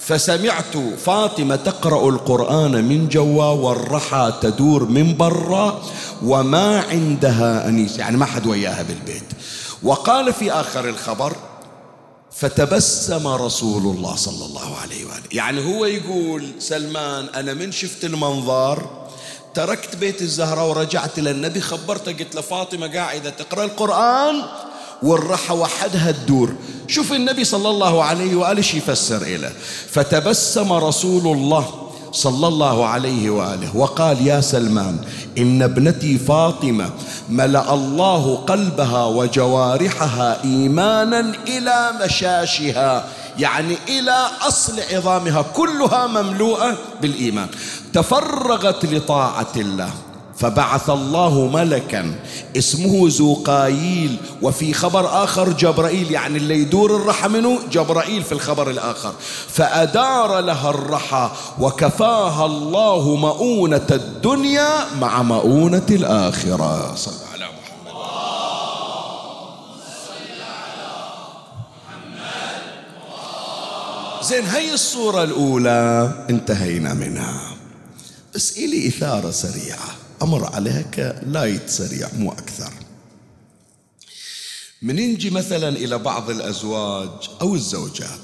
فسمعت فاطمة تقرأ القرآن من جوا والرحى تدور من برا وما عندها أنيس يعني ما حد وياها بالبيت. وقال في آخر الخبر فتبسم رسول الله صلى الله عليه وآله. يعني هو يقول سلمان أنا من شفت المنظر تركت بيت الزهرة ورجعت للنبي خبرته قلت له فاطمة قاعدة تقرأ القرآن والرحى وحدها تدور شوف النبي صلى الله عليه وآله يفسر إليه فتبسم رسول الله صلى الله عليه وآله وقال يا سلمان إن ابنتي فاطمة ملأ الله قلبها وجوارحها ايمانا إلى مشاشها. يعني إلى أصل عظامها كلها مملوءة بالإيمان. تفرغت لطاعة الله فبعث الله ملكا اسمه زوقايل وفي خبر آخر جبرائيل يعني اللي يدور الرحى منه جبرائيل في الخبر الآخر. فأدار لها الرحى وكفاها الله مؤونة الدنيا مع مؤونة الآخرة. صلى على محمد زين هي الصورة الأولى انتهينا منها. بس إلي إثارة سريعة أمر عليها كلايت سريع مو أكثر. من نجي مثلا إلى بعض الأزواج أو الزوجات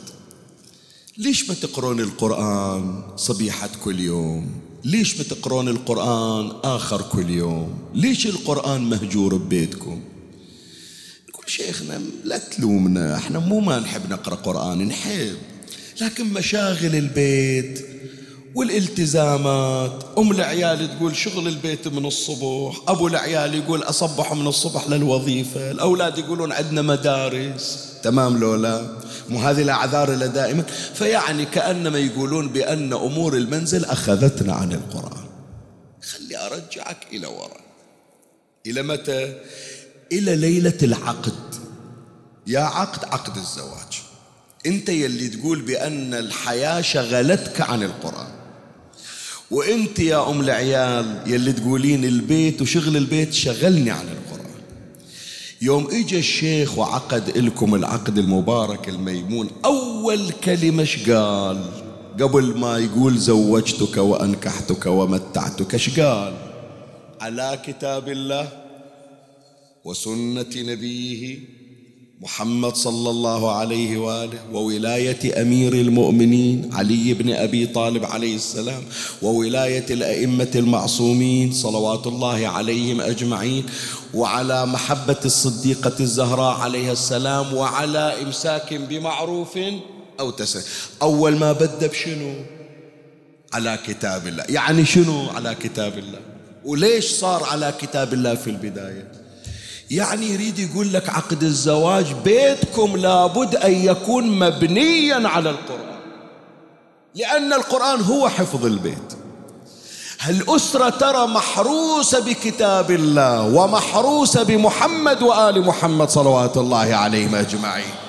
ليش ما تقرون القرآن صبيحة كل يوم؟ ليش ما تقرون القرآن آخر كل يوم؟ ليش القرآن مهجور ببيتكم؟ نقول شيخنا لا تلومنا إحنا مو ما نحب نقرأ قرآن نحب. لكن مشاغل البيت والالتزامات. أم العيال تقول شغل البيت من الصبح أبو العيال يقول أصبح من الصبح للوظيفة الأولاد يقولون عندنا مدارس. تمام لولا مو هذه الأعذار اللي دائما؟ فيعني كأنما يقولون بأن أمور المنزل أخذتنا عن القرآن. خلي أرجعك إلى وراء. إلى متى؟ إلى ليلة العقد. يا عقد عقد الزواج. انت يلي تقول بأن الحياة شغلتك عن القرآن. وانت يا أم العيال يلي تقولين البيت وشغل البيت شغلني عن القرآن. يوم اجى الشيخ وعقد لكم العقد المبارك الميمون أول كلمة قال؟ قبل ما يقول زوجتك وأنكحتك ومتعتك إيش قال؟ على كتاب الله وسنة نبيه محمد صلى الله عليه وآله وولاية أمير المؤمنين علي بن أبي طالب عليه السلام وولاية الأئمة المعصومين صلوات الله عليهم أجمعين وعلى محبة الصديقة الزهراء عليها السلام وعلى إمساك بمعروف أو تسر أول ما بدأ بشنو؟ على كتاب الله. يعني شنو على كتاب الله؟ وليش صار على كتاب الله في البداية؟ يعني يريد يقول لك عقد الزواج بيتكم لابد أن يكون مبنيا على القرآن. لأن القرآن هو حفظ البيت. الأسرة ترى محروسة بكتاب الله ومحروسة بمحمد وآل محمد صلوات الله عليهم أجمعين.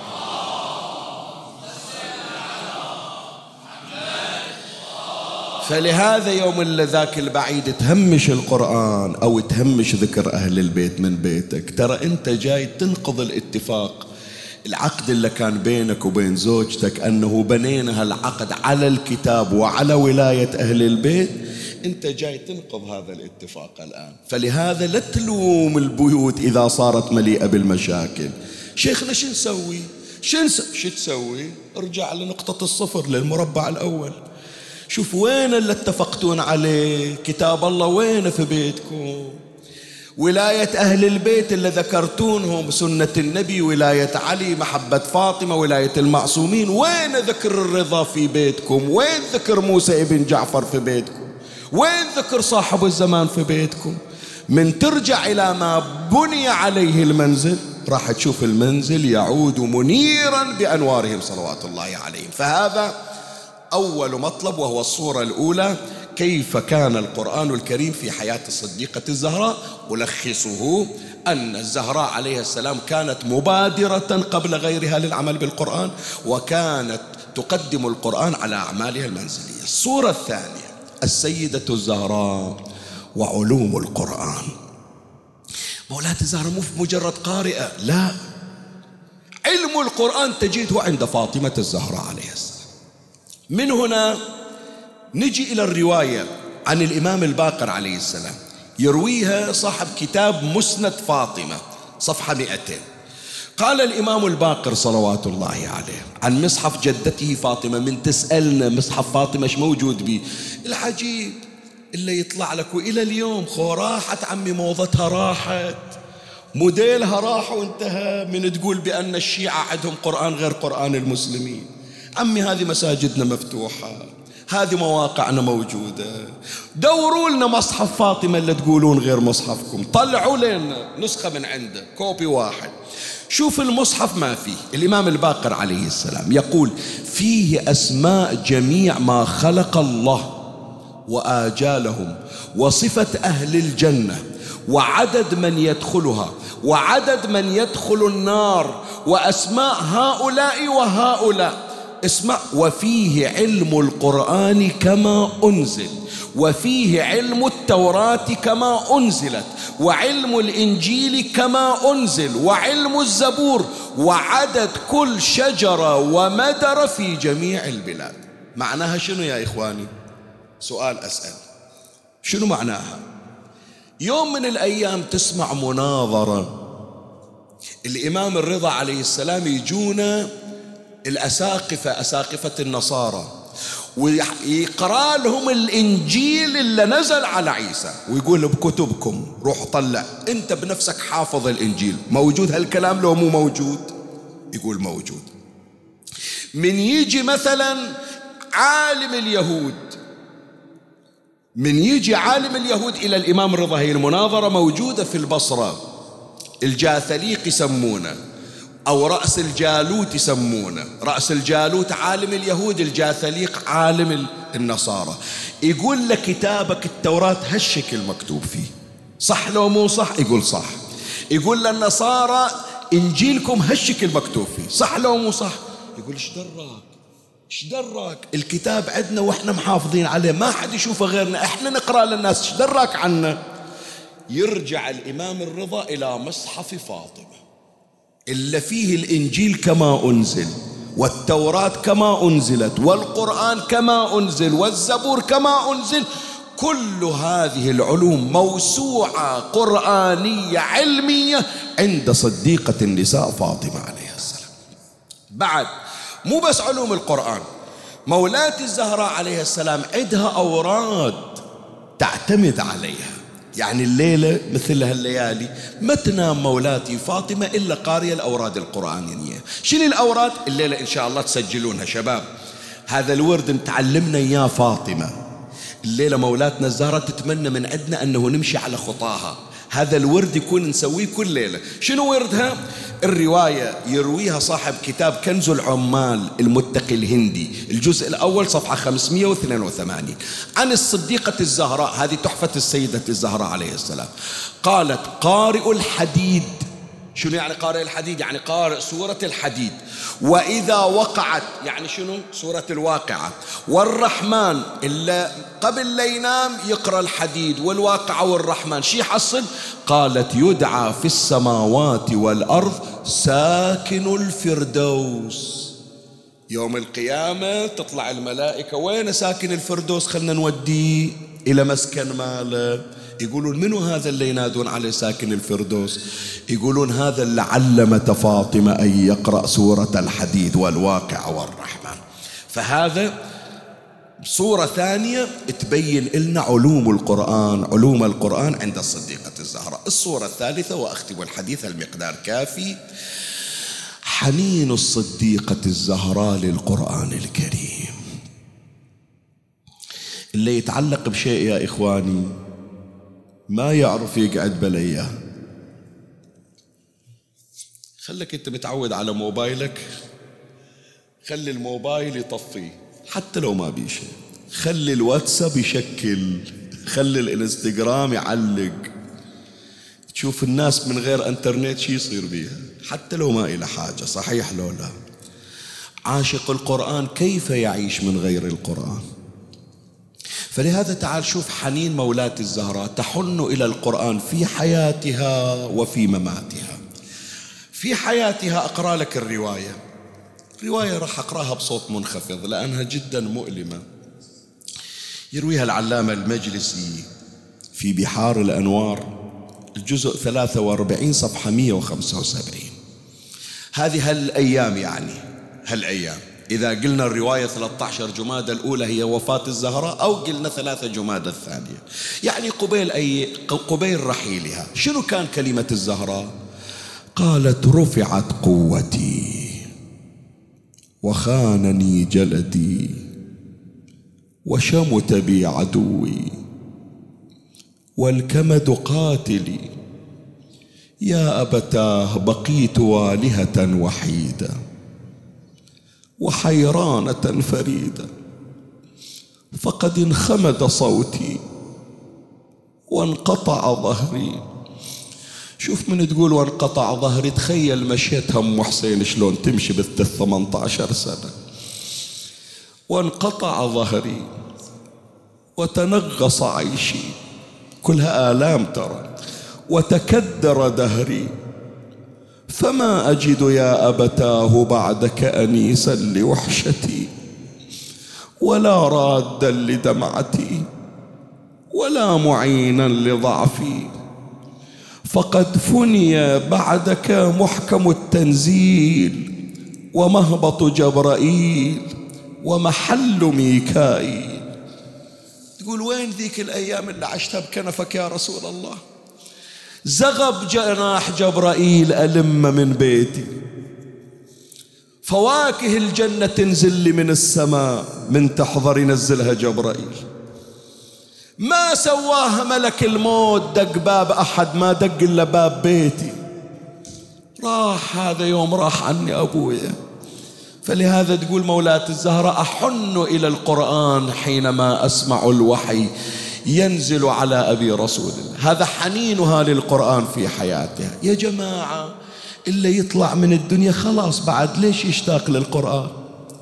فلهذا يوم ذاك البعيد تهمش القرآن أو تهمش ذكر أهل البيت من بيتك. ترى أنت جاي تنقض الاتفاق. العقد اللي كان بينك وبين زوجتك أنه بنينا هالعقد على الكتاب وعلى ولاية أهل البيت. أنت جاي تنقض هذا الاتفاق الآن. فلهذا لا تلوم البيوت إذا صارت مليئة بالمشاكل. شيخنا شو نسوي؟ شو تسوي؟ ارجع لنقطة الصفر للمربع الأول. شوف وين اللي اتفقتون عليه. كتاب الله وين في بيتكم؟ ولاية أهل البيت اللي ذكرتونهم سنة النبي ولاية علي محبة فاطمة ولاية المعصومين. وين ذكر الرضا في بيتكم؟ وين ذكر موسى ابن جعفر في بيتكم؟ وين ذكر صاحب الزمان في بيتكم؟ من ترجع إلى ما بني عليه المنزل راح تشوف المنزل يعود منيرا بأنوارهم صلوات الله عليهم. فهذا أول مطلب وهو الصورة الأولى كيف كان القرآن الكريم في حياة الصديقة الزهراء؟ ألخصه أن الزهراء عليه السلام كانت مبادرة قبل غيرها للعمل بالقرآن وكانت تقدم القرآن على أعمالها المنزلية. الصورة الثانية السيدة الزهراء وعلوم القرآن. مولاة الزهراء مو مجرد قارئة لا. علم القرآن تجده عند فاطمة الزهراء عليه السلام. من هنا نجي إلى الرواية عن الإمام الباقر عليه السلام. يرويها صاحب كتاب مسند فاطمة صفحة 200 قال الإمام الباقر صلوات الله عليه عن مصحف جدته فاطمة من تسألنا مصحف فاطمة إيش موجود به العجيب إلا يطلع لك وإلى اليوم خو راحت عمي موضتها راحت موديلها راح وانتهى من تقول بأن الشيعة عندهم قرآن غير قرآن المسلمين. عمي هذه مساجدنا مفتوحة هذه مواقعنا موجودة. دوروا لنا مصحف فاطمة اللي تقولون غير مصحفكم. طلعوا لنا نسخة من عنده كوبي واحد. شوف المصحف ما فيه. الإمام الباقر عليه السلام يقول فيه أسماء جميع ما خلق الله وآجالهم وصفة أهل الجنة وعدد من يدخلها وعدد من يدخل النار وأسماء هؤلاء وهؤلاء. اسمع. وفيه علم القرآن كما أنزل وفيه علم التوراة كما أنزلت وعلم الإنجيل كما أنزل وعلم الزبور وعدد كل شجرة ومدر في جميع البلاد. معناها شنو يا إخواني؟ سؤال أسأل. شنو معناها؟ يوم من الأيام تسمع مناظرة. الإمام الرضا عليه السلام يجونا الأساقفة أساقفة النصارى. ويقرأ لهم الإنجيل اللي نزل على عيسى. ويقول بكتبكم روح طلع. أنت بنفسك حافظ الإنجيل. موجود هالكلام لو مو موجود؟ يقول موجود. من يجي مثلا عالم اليهود. من يجي عالم اليهود إلى الإمام الرضا هي المناظرة موجودة في البصرة. الجاثليق يسمونه. أو رأس الجالوت يسمونه. رأس الجالوت عالم اليهود الجاثليق عالم النصارى. يقول لك كتابك التوراة هالشكل مكتوب فيه. صح لو مو صح؟ يقول صح. يقول للنصارى إنجيلكم هالشكل مكتوب فيه. صح لو مو صح؟ يقول إيش دراك؟ إيش دراك؟ الكتاب عندنا وإحنا محافظين عليه. ما حد يشوفه غيرنا. إحنا نقرأ للناس. إيش دراك عنه يرجع الإمام الرضا إلى مصحف فاطمة. إلا فيه الإنجيل كما أنزل والتوراة كما أنزلت والقرآن كما أنزل والزبور كما أنزل كل هذه العلوم موسوعة قرآنية علمية عند صديقة النساء فاطمة عليه السلام. بعد مو بس علوم القرآن مولاة الزهراء عليه السلام عندها أوراد تعتمد عليها. يعني الليلة مثل هالليالي ما تنام مولاتي فاطمة إلا قارية الأوراد القرآنية. شنو الأوراد؟ الليلة إن شاء الله تسجلونها شباب. هذا الورد متعلمنا إياه فاطمة. الليلة مولاتنا الزهرة تتمنى من عندنا أنه نمشي على خطاها. هذا الورد يكون نسويه كل ليلة. شنو وردها؟ الرواية يرويها صاحب كتاب كنز العمال المتقي الهندي الجزء الأول صفحة 582 عن الصديقة الزهراء هذه تحفة السيدة الزهراء عليه السلام. قالت قارئ الحديد شنو يعني قارئ الحديد؟ يعني قارئ سورة الحديد. وإذا وقعت يعني شنو؟ سورة الواقعة. والرحمن إلا قبل لا ينام يقرأ الحديد. والواقعة والرحمن شي يحصل؟ قالت يدعى في السماوات والأرض ساكن الفردوس. يوم القيامة تطلع الملائكة وين ساكن الفردوس؟ خلنا نوديه إلى مسكن ماله. يقولون منو هذا اللي ينادون عليه ساكن الفردوس؟ يقولون هذا اللي علمت فاطمة أن يقرأ سورة الحديد والواقع والرحمن. فهذا صورة ثانية تبين لنا علوم القرآن علوم القرآن عند الصديقة الزهراء. الصورة الثالثة وأختم الحديث المقدار كافي. حنين الصديقة الزهراء للقرآن الكريم. اللي يتعلق بشيء يا إخواني ما يعرف يقعد بلية. خلك انت متعود على موبايلك. خلي الموبايل يطفي. حتى لو ما بيه خلي الواتساب يشكل. خلي الانستغرام يعلق. تشوف الناس من غير انترنت شي يصير بيها. حتى لو ما إلى حاجة. صحيح لو لا. عاشق القرآن كيف يعيش من غير القرآن؟ فلهذا تعال شوف حنين مولاة الزهراء تحن إلى القرآن في حياتها وفي مماتها. في حياتها أقرأ لك الرواية. رواية راح أقرأها بصوت منخفض لأنها جدا مؤلمة. يرويها العلامة المجلسي في بحار الأنوار الجزء 43 صفحة 175 هذه هالأيام يعني هالأيام. إذا قلنا الرواية 13 جمادة الأولى هي وفاة الزهراء أو قلنا ثلاثة جمادة الثانية. يعني قبيل أي قبيل رحيلها. شنو كان كلمة الزهراء؟ قالت رفعت قوتي وخانني جلدي وشمت بي عدوي والكمد قاتلي. يا أبتاه بقيت والهة وحيدة وحيرانة فريدة. فقد انخمد صوتي وانقطع ظهري. شوف من تقول وانقطع ظهري تخيل مشيت هم حسين شلون تمشي بالث 18 سنة. وانقطع ظهري وتنغص عيشي. كلها آلام ترى. وتكدر دهري. فما أجد يا أبتاه بعدك أنيسا لوحشتي ولا رادا لدمعتي ولا معينا لضعفي. فقد فني بعدك محكم التنزيل ومهبط جبرائيل ومحل ميكائيل. تقول وين ذيك الأيام اللي عشتها بكنفك يا رسول الله؟ زغب جناح جبرائيل ألم من بيتي. فواكه الجنة تنزل لي من السماء من تحضر ينزلها جبرائيل. ما سواها ملك الموت دق باب أحد ما دق إلا باب بيتي. راح هذا يوم راح عني أبويا فلهذا تقول مولاة الزهراء أحن إلى القرآن حينما أسمع الوحي. ينزل على أبي رسول الله. هذا حنينها للقرآن في حياتها يا جماعة اللي يطلع من الدنيا خلاص بعد ليش يشتاق للقرآن؟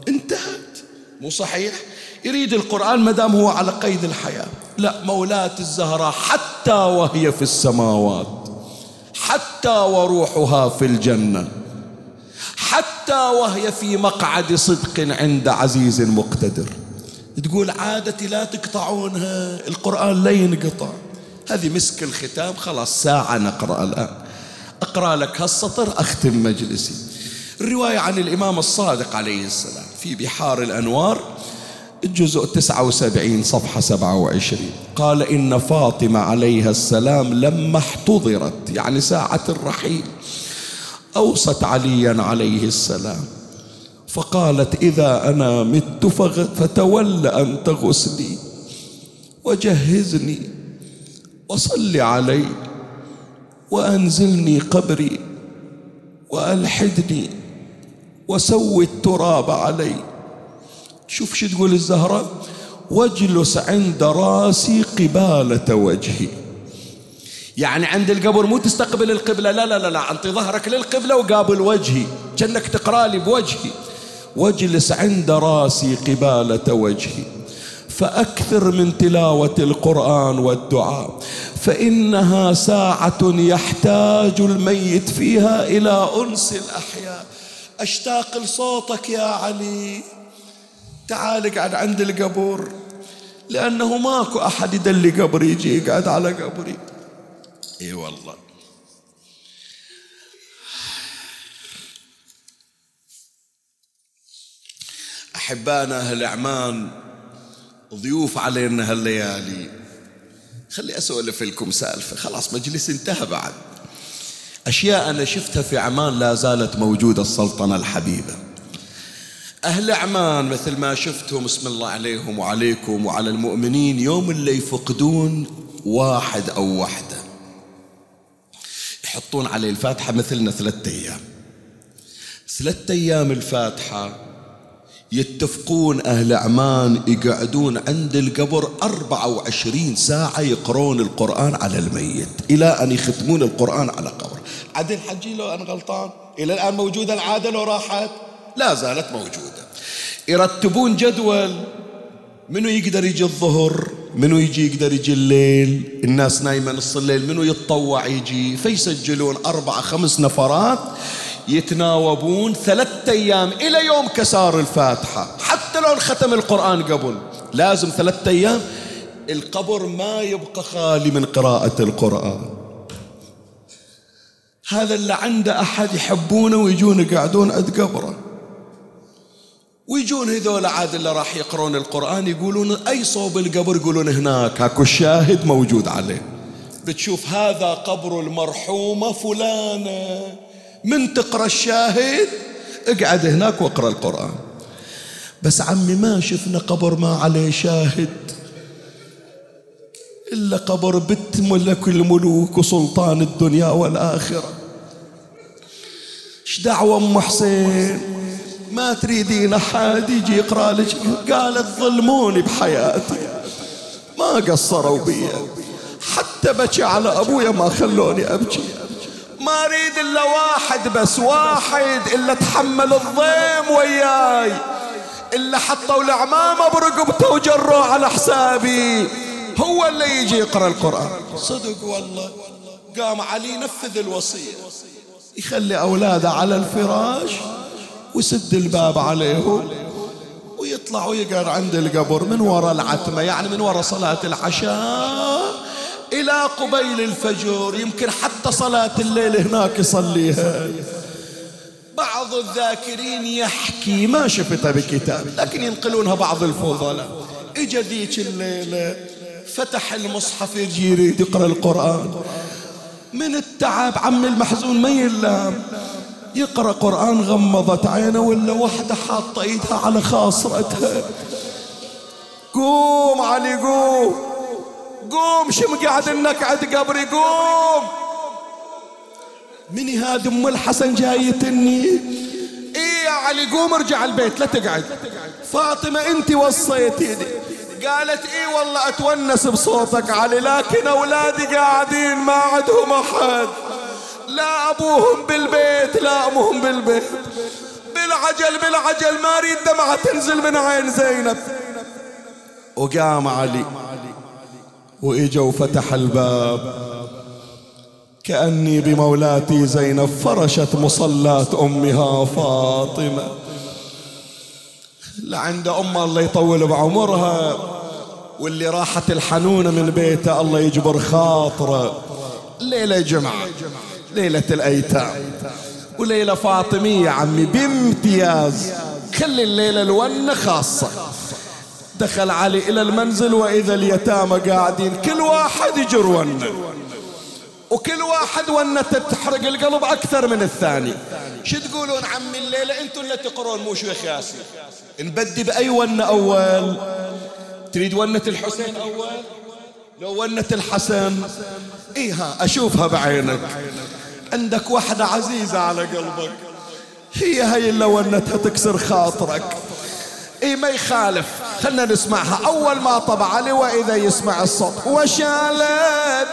انتهت. مو صحيح؟ يريد القرآن ما دام هو على قيد الحياة. لا مولاة الزهراء حتى وهي في السماوات حتى وروحها في الجنة حتى وهي في مقعد صدق عند عزيز مقتدر. تقول عادتي لا تقطعونها القرآن لا ينقطع. هذه مسك الختام خلاص ساعة نقرأ الآن. أقرأ لك هالسطر أختم مجلسي. الرواية عن الإمام الصادق عليه السلام في بحار الأنوار الجزء 79 صفحة 27 قال إن فاطمة عليها السلام لما احتضرت يعني ساعة الرحيل أوصت عليا عليه السلام. فقالت إذا أنا مت فتول أن تغسلي وجهزني وصل علي وأنزلني قبري وألحدني وسوي التراب علي. شوف شو تقول الزهرة؟ واجلس عند راسي قبالة وجهي. يعني عند القبر مو تستقبل القبلة لا لا لا لا أنت ظهرك للقبلة وقابل وجهي. كأنك تقرأ لي بوجهي. واجلس عند راسي قبالة وجهي فأكثر من تلاوة القرآن والدعاء فإنها ساعة يحتاج الميت فيها إلى أنس الأحياء. أشتاق لصوتك يا علي. تعال اقعد عند القبر لأنه ماكو أحد يدلي قبري يجي يقعد على قبري. إي والله. أحبانا أهل عمان ضيوف علينا هالليالي. خلي أسولف لكم سالفة. خلاص مجلس انتهى بعد. أشياء أنا شفتها في عمان لا زالت موجودة السلطنة الحبيبة. أهل عمان مثل ما شفتهم اسم الله عليهم وعليكم وعلى المؤمنين يوم اللي يفقدون واحد أو واحدة يحطون عليه الفاتحة مثلنا ثلاثة أيام. ثلاثة أيام الفاتحة يتفقون أهل عمان يقعدون عند القبر 24 ساعة يقرون القرآن على الميت إلى أن يختمون القرآن على قبر. عدل حجي لو أنا غلطان؟ إلى الآن موجودة العادة لو راحت؟ لا زالت موجودة. يرتبون جدول. منو يقدر يجي الظهر؟ منو يجي يقدر يجي الليل؟ الناس نايمة نص الليل منو يتطوع يجي؟ فيسجلون أربعة خمس نفرات. يتناوبون ثلاثة أيام إلى يوم كسار الفاتحة. حتى لو ختم القرآن قبل لازم ثلاثة أيام. القبر ما يبقى خالي من قراءة القرآن. هذا اللي عنده أحد يحبونه ويجون يقعدون عند قبره. ويجون هذول عاد اللي راح يقرون القرآن يقولون أي صوب القبر يقولون هناك هاكو الشاهد موجود عليه. بتشوف هذا قبر المرحومة فلانة. من تقرأ الشاهد اقعد هناك واقرأ القرآن. بس عمي ما شفنا قبر ما عليه شاهد. إلا قبر بت ملك الملوك وسلطان الدنيا والآخرة. إيش دعوة أم حسين؟ ما تريدين أحد يجي يقرأ لك؟ قالت ظلموني بحياتي. ما قصروا بي. حتى بكي على أبويا ما خلوني أبكي. ما أريد إلا واحد بس واحد إلا تحمل الضيم وياي إلا حطوا العمامة برقبته وجروه على حسابي. هو اللي يجي يقرأ القرآن. صدق والله. قام علي نفذ الوصية. يخلي أولاده على الفراش ويسد الباب عليهم ويطلع ويقعد عند القبر من وراء العتمة يعني من وراء صلاة العشاء. إلى قبيل الفجر يمكن حتى صلاة الليل هناك يصليها. بعض الذاكرين يحكي ما شفتها بكتاب؟ لكن ينقلونها بعض الفضلاء. إجا ذيك الليلة فتح المصحف يجي يريد يقرأ القرآن. من التعب عم المحزون ما يلام. يقرأ قرآن غمضت عينه ولا وحدة حاطة إيدها على خاصرتها. قوم علي قوم. قوم شم قاعد النكعد قبري قوم. مني هذا أم الحسن جايتني. إيه يا علي قوم ارجع البيت لا تقعد. فاطمة أنت وصيتي قالت إيه والله أتونس بصوتك علي لكن أولادي قاعدين ما عندهم أحد. لا أبوهم بالبيت لا أمهم بالبيت. بالعجل بالعجل ما أريد دمعة تنزل من عين زينب. وقام علي. وإجا وفتح الباب. كأني بمولاتي زينب فرشت مصلاة أمها فاطمة. لعند أمها الله يطول بعمرها واللي راحت الحنونة من بيته الله يجبر خاطرة. ليلة جمعة ليلة الأيتام. وليلة فاطمية عمي بامتياز خلي الليلة الونة خاصة. دخل علي إلى المنزل وإذا اليتامى قاعدين كل واحد يجر ونة وكل واحد ونته تحرق القلب أكثر من الثاني. شو تقولون عمي الليلة؟ أنتوا اللي تقرون مو شيخ ياسين نبدي بأي ونة أول؟ تريد ونة الحسين أول؟ لو ونة الحسن؟ إيها أشوفها بعينك. عندك واحدة عزيزة على قلبك. هي هي اللي ونتها تكسر خاطرك. اي ما يخالف. خلنا نسمعها. أول ما طبع علي وإذا يسمع الصوت. وشالت.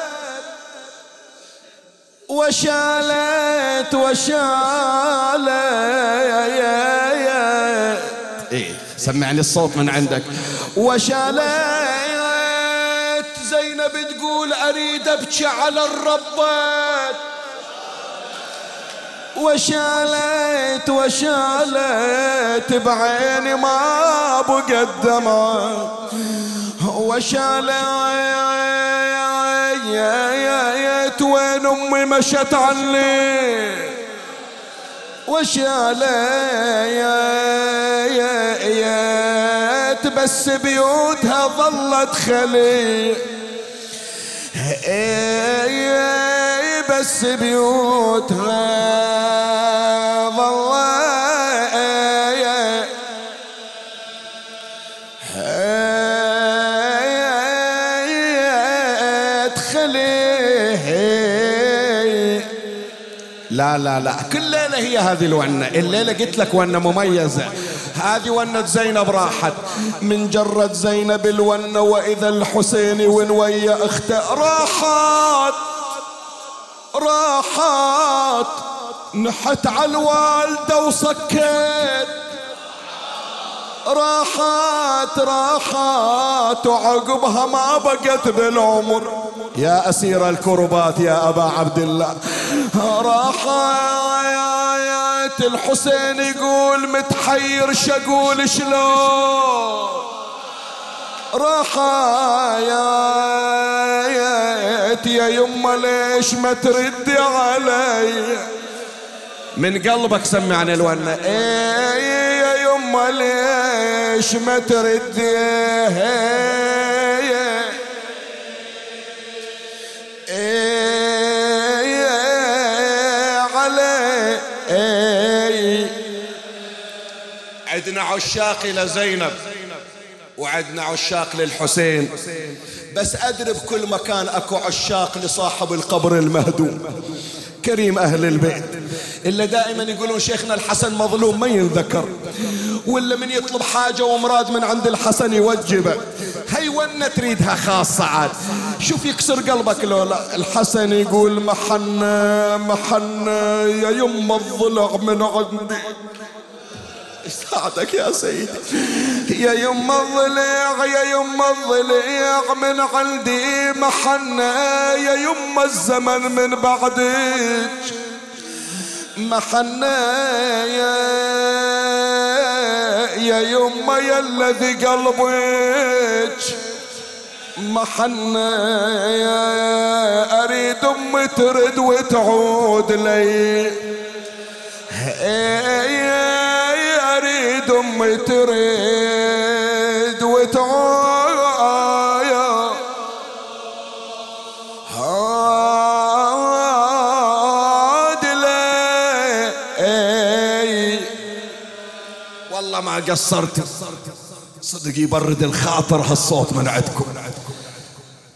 وشالت. وشالت. إيه سمعني الصوت من عندك. وشالت. زينب تقول أريد أبكي على الربات. وشالت وشالت بعيني ما بقى الدمع وشالت وين أمي مشت عني. وشالت بس بيوتها ظلت خلي بس بيوتها. لا لا لا. كل ليلة هي هذه الونة. الليلة قلت لك ونة مميزة. هذه ونة زينب راحت. من جرد زينب الونة وإذا الحسين وين ويا أخته؟ راحت. راحت. نحت على الوالدة وصكيت راحت راحت. وعقبها ما بقت بالعمر. يا أسير الكربات يا أبا عبد الله. راحت الحسين يقول متحير شقول شلون؟ راحت يا يما ليش ما تردي علي؟ من قلبك سمعني الونة. إيه يا يما ليش ما تردي عدنا عشاق لزينب وعدنا عشاق للحسين. بس أدري بكل مكان أكو عشاق لصاحب القبر المهدوم. كريم أهل البيت. إلا دائما يقولون شيخنا الحسن مظلوم ما ينذكر. ولا من يطلب حاجة ومراد من عند الحسن يوجبه. هي ونة تريدها خاصة عاد. شوف يكسر قلبك لولا الحسن يقول محنة محنة يا يم الضلع من عندي. يساعدك يا سيدي. يا يم الضليع يا يم الضليع من عندي محنة. يا يم الزمن من بعدك محنة. يا يا يما يا الذي قلبك محنة. يا أريد أمي ترد وتعود لي. امي تريد هاد والله ما قصرت. صدق يبرد الخاطر هالصوت من عندكم.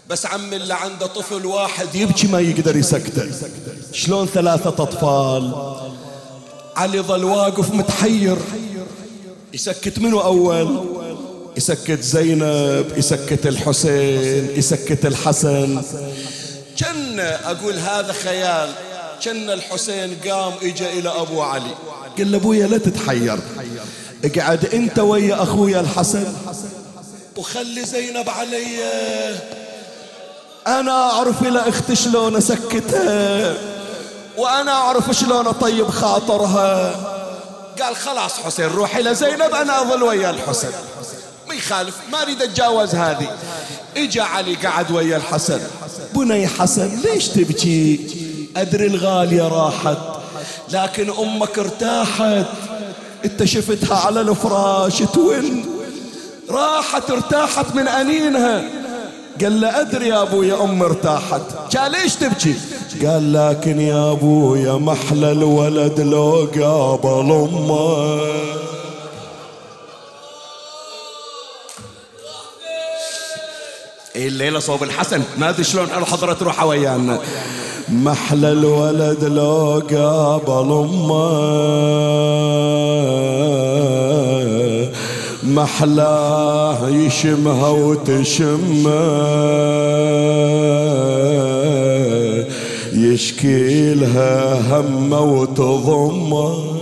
بس عم اللي عنده طفل واحد يبكي ما يقدر يسكته. شلون ثلاثة أطفال؟ علي ظل واقف متحير. يسكت منو أول. يسكت زينب يسكت الحسين يسكت الحسن. كان أقول هذا خيال. كان الحسين قام إجا إلى أبو علي. قال له أبويا لا تتحير. اقعد أنت ويا أخويا الحسن وخلي زينب علي. أنا أعرف إلى أختي شلون أسكتها. وأنا أعرف شلون أطيب خاطرها. قال خلاص حسين روح إلى زينب أنا أظل ويا الحسن. ما يخالف ما أريد أتجاوز هذه. إجا علي قعد ويا الحسن. بني حسن ليش تبكي؟ أدري الغالية راحت لكن أمك ارتاحت. أنت شفتها على الفراش تون راحت ارتاحت من أنينها. قال له أدري يا أبو يا أم ارتاحت قال ليش تبكي؟ قال لكن يا أبو يا محلى الولد لو قابل أمه. إيه الليلة صوب الحسن؟ ما أدري شلون الحضرة تروح ويانا. محلى الولد لو قابل أمه. محلاه يشمها وتشمه. يشكي لها همه وتضمه.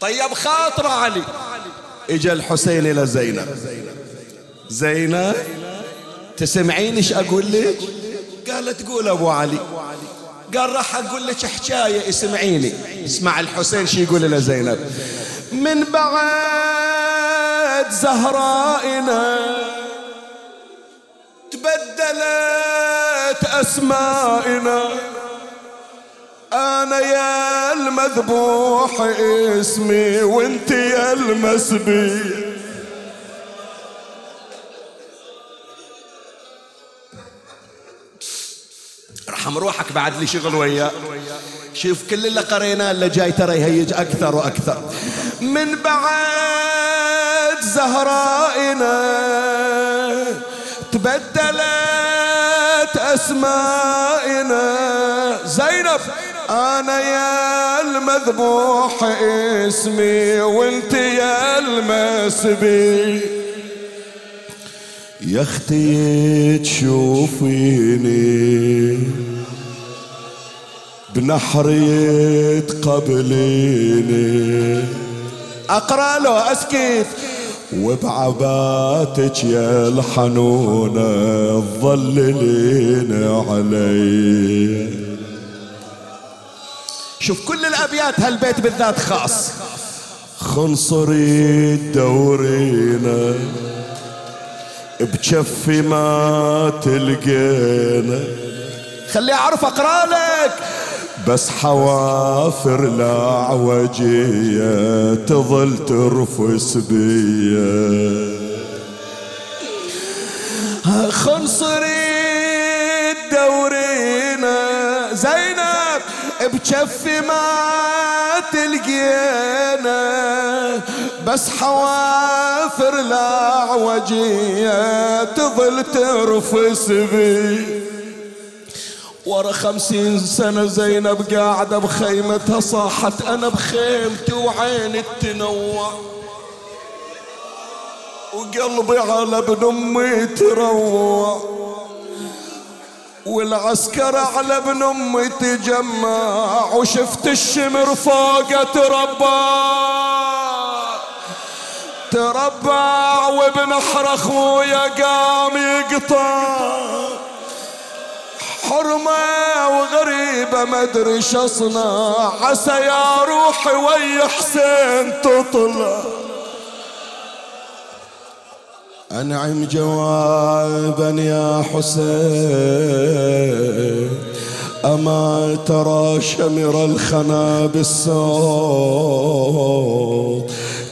طيب خاطر علي. إجا الحسين إلى زينب. زينب تسمعين إيش أقول لك؟ قالت قول أبو علي. قال راح أقول لك حكاية اسمعيني. اسمع الحسين شي يقول لزينب من بعد زهرائنا تبدلت أسمائنا. أنا يا المذبوح اسمي وأنت يا المسبي ارحم روحك بعد لي شغل وياه شوف كل اللي قريناه اللي جاي ترى يهيج أكثر وأكثر. من بعد زهرائنا تبدلت أسمائنا. زينب أنا يا المذبوح اسمي وأنت يا المسبي. يا أختي تشوفيني. بنحر قبليني أقرأ له أسكت. وبعباتك يا الحنونة تظللين علي. شوف كل الأبيات هالبيت بالذات خاص. خنصري دورينا بجفي ما تلقينا. خلي أعرف اقرا لك بس حوافر الأعوجية تظل ترفس بيا. خنصري دورينا زينب. بجفي ما تلقينا بس حوافر الأعوجية تظل ترفس بي. ورا خمسين سنة زينب قاعدة بخيمتها صاحت أنا بخيمتي وعيني تنوع. وقلبي على ابن أمي تروع. والعسكر على ابن أمي تجمع وشفت الشمر تربى. تربع وابن أحر أخويا قام يقطع. حرمة وغريبة ما أدري أصنع. عسى يا روحي ويا حسين تطلع. أنعم جوابا يا حسين. أما ترى شمر الخنا بالصوت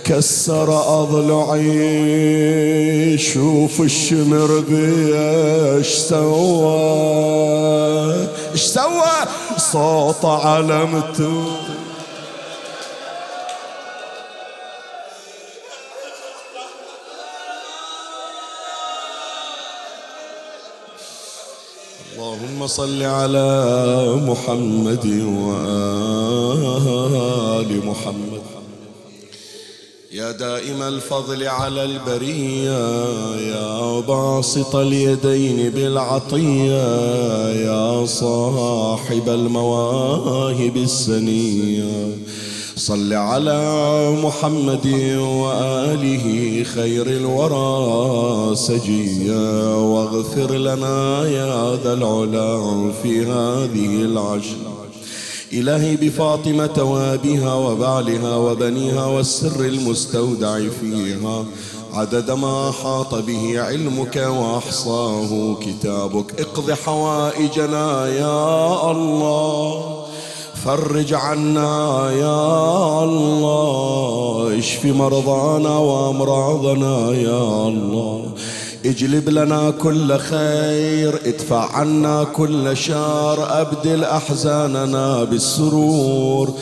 كسر أضلعي شوف الشمر بيش سوى. إيش سوى؟ صوت علمته صل على محمد وآل محمد. يا دائم الفضل على البرية يا باسط اليدين بالعطية يا صاحب المواهب السنية. صل على محمد وآله خير الورى سجيا واغفر لنا يا ذا العلا في هذه العشر. إلهي بفاطمة وابها وبعلها وبنيها والسر المستودع فيها. عدد ما حاط به علمك وأحصاه كتابك. اقض حوائجنا يا الله. فرج عنا يا الله اشف مرضانا وامراضنا يا الله. اجلب لنا كل خير ادفع عنا كل شر ابدل أحزاننا بالسرور.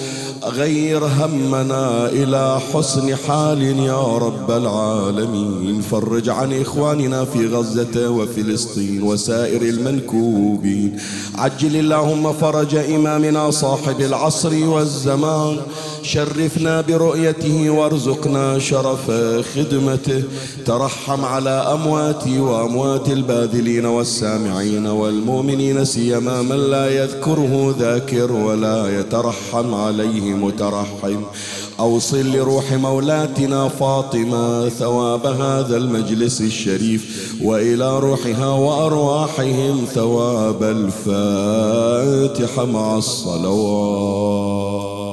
غير همنا إلى حسن حال يا رب العالمين. فرج عن إخواننا في غزة وفلسطين وسائر المنكوبين. عجل اللهم فرج إمامنا صاحب العصر والزمان. شرفنا برؤيته وارزقنا شرف خدمته. ترحم على أمواتي وأموات الباذلين والسامعين والمؤمنين سيما من لا يذكره ذاكر ولا يترحم عليه مترحم. أوصل لروح مولاتنا فاطمة ثواب هذا المجلس الشريف وإلى روحها وأرواحهم ثواب الفاتحة مع الصلوات.